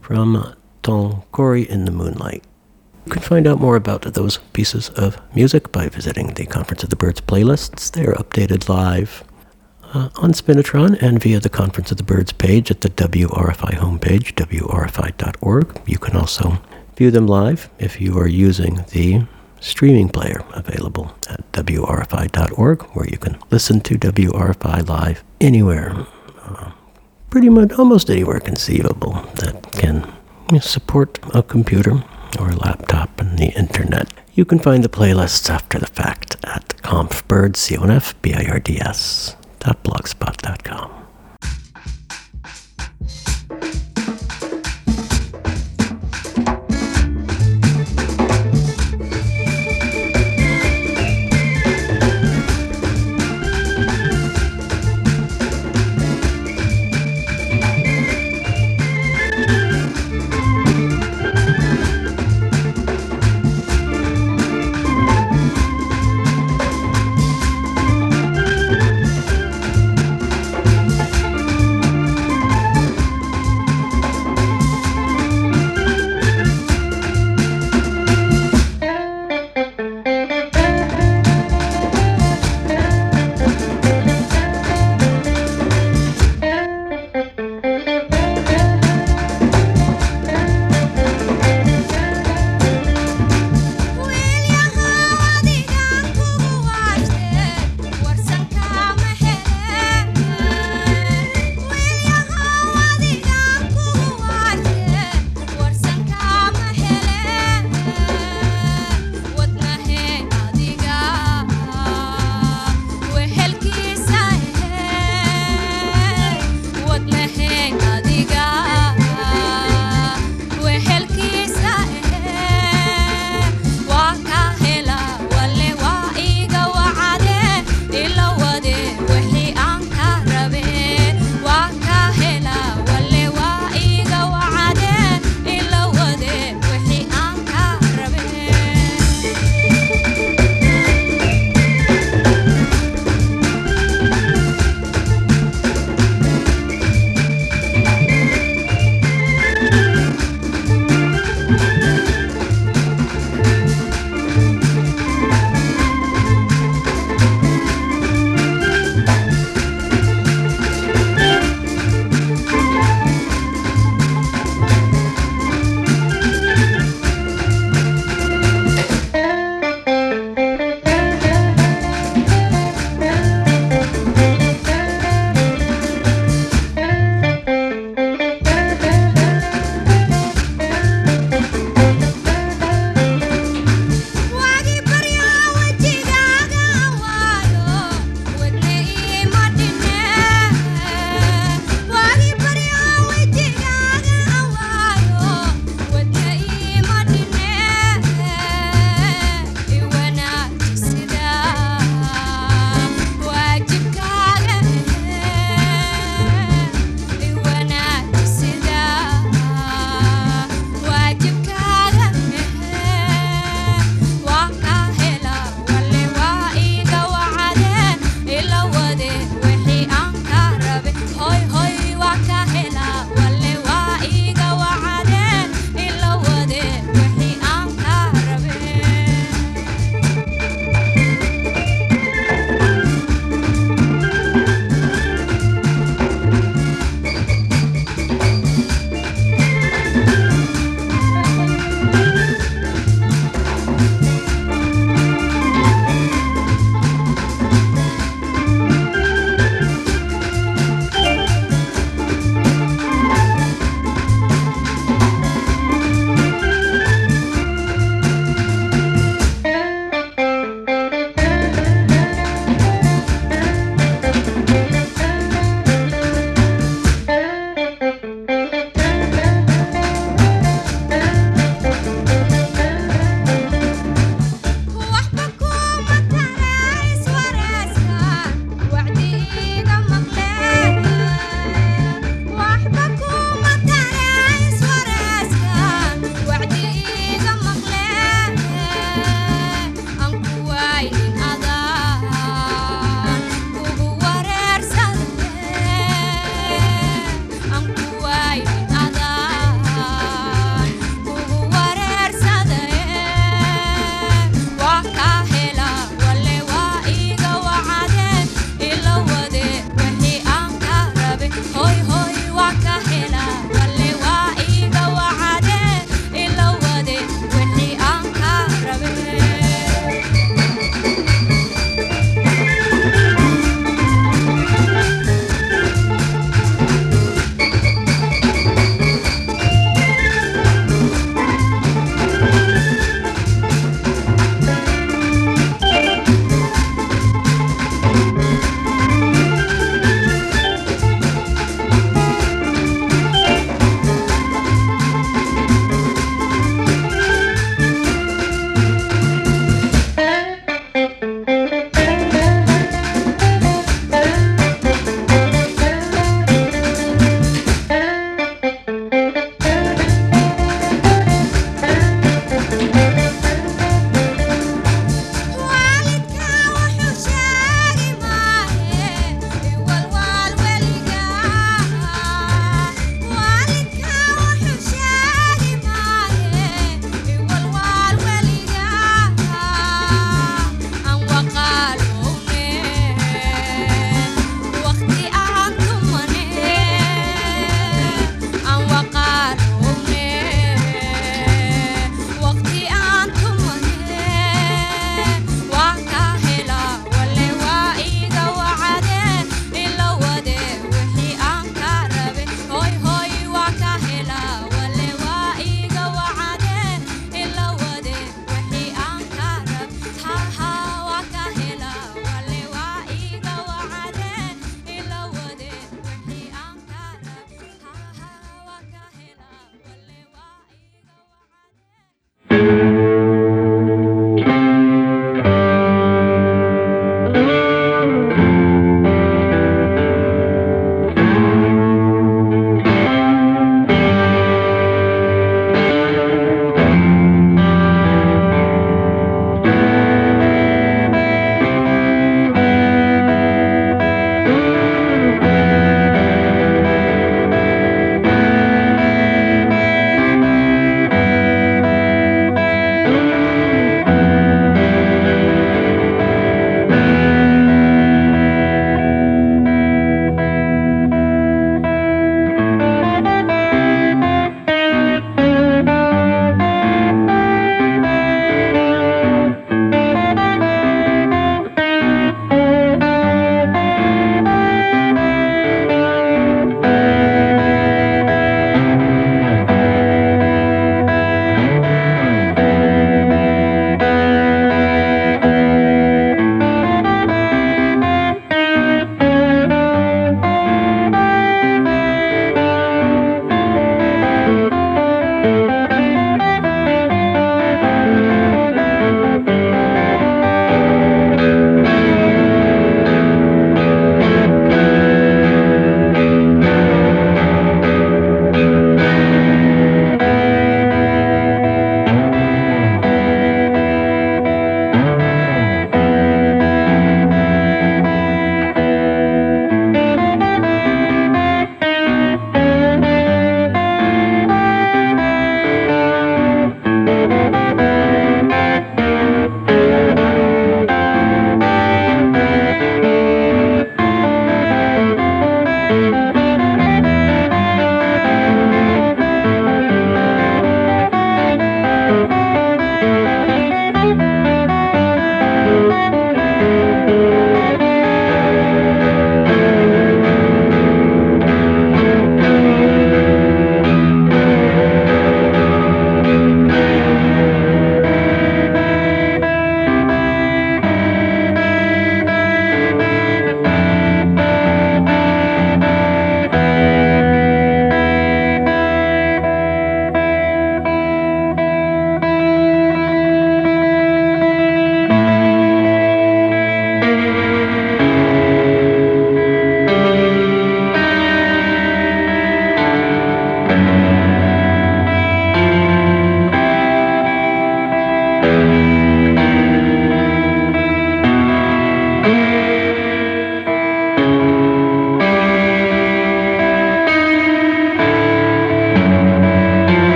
from Tonkori in the Moonlight. You can find out more about those pieces of music by visiting the Conference of the Birds playlists. They are updated live uh, on Spinitron and via the Conference of the Birds page at the WRFI homepage, wrfi.org. You can also view them live if you are using the streaming player available at wrfi.org, where you can listen to WRFI live anywhere, uh, pretty much almost anywhere conceivable that can support a computer or a laptop and the internet. You can find the playlists after the fact at confbirds.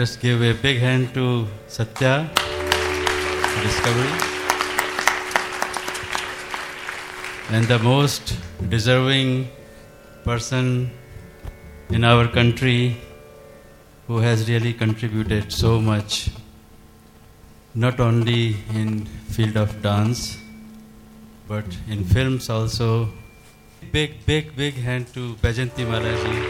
Let us give a big hand to Satya Discovery. And the most deserving person in our country who has really contributed so much not only in field of dance but in films also big big big hand to Bajanti Malaji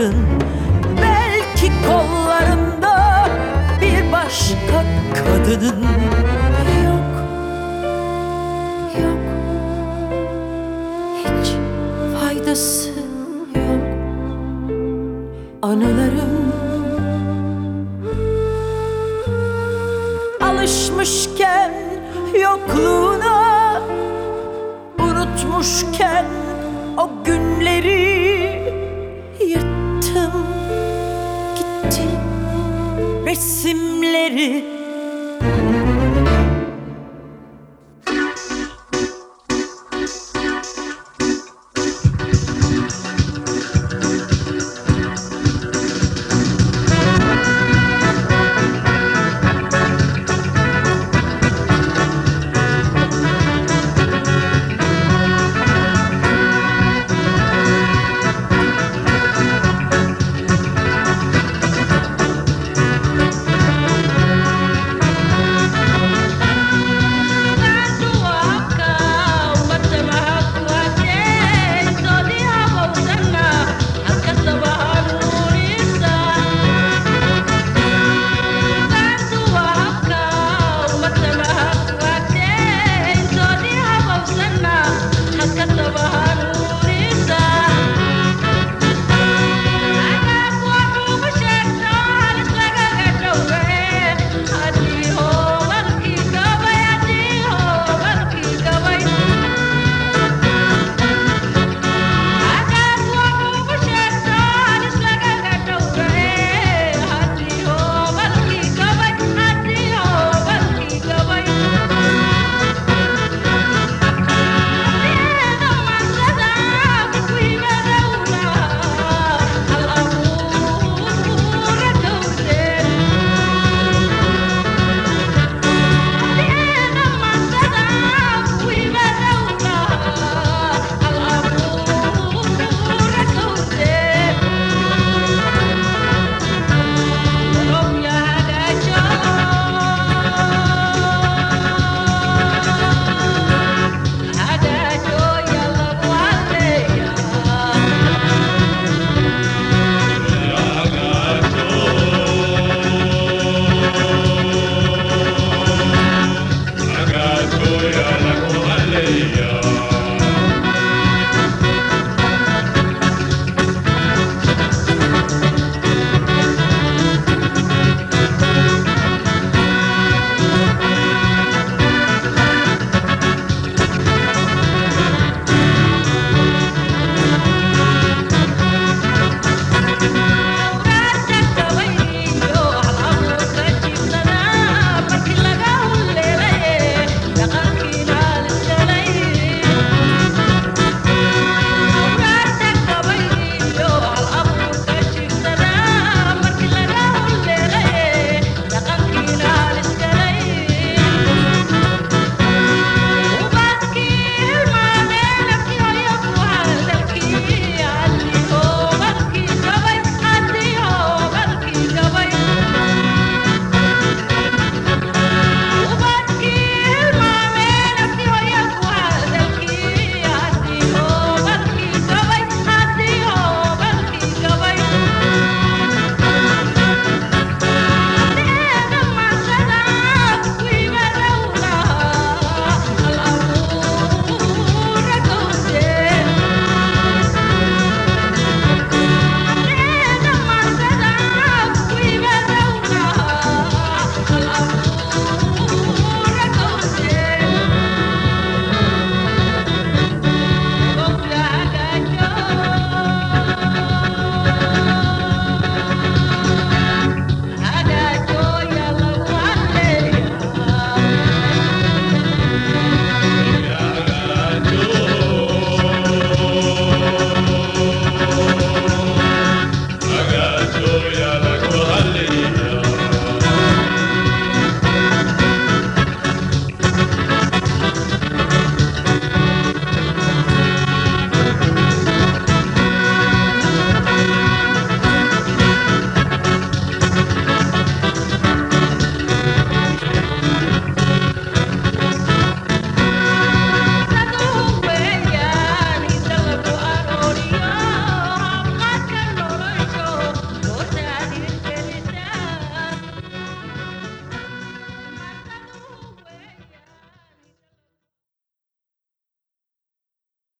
yakın Belki kollarında bir başka kadının Yok, yok. Hiç faydası yok. Anılarım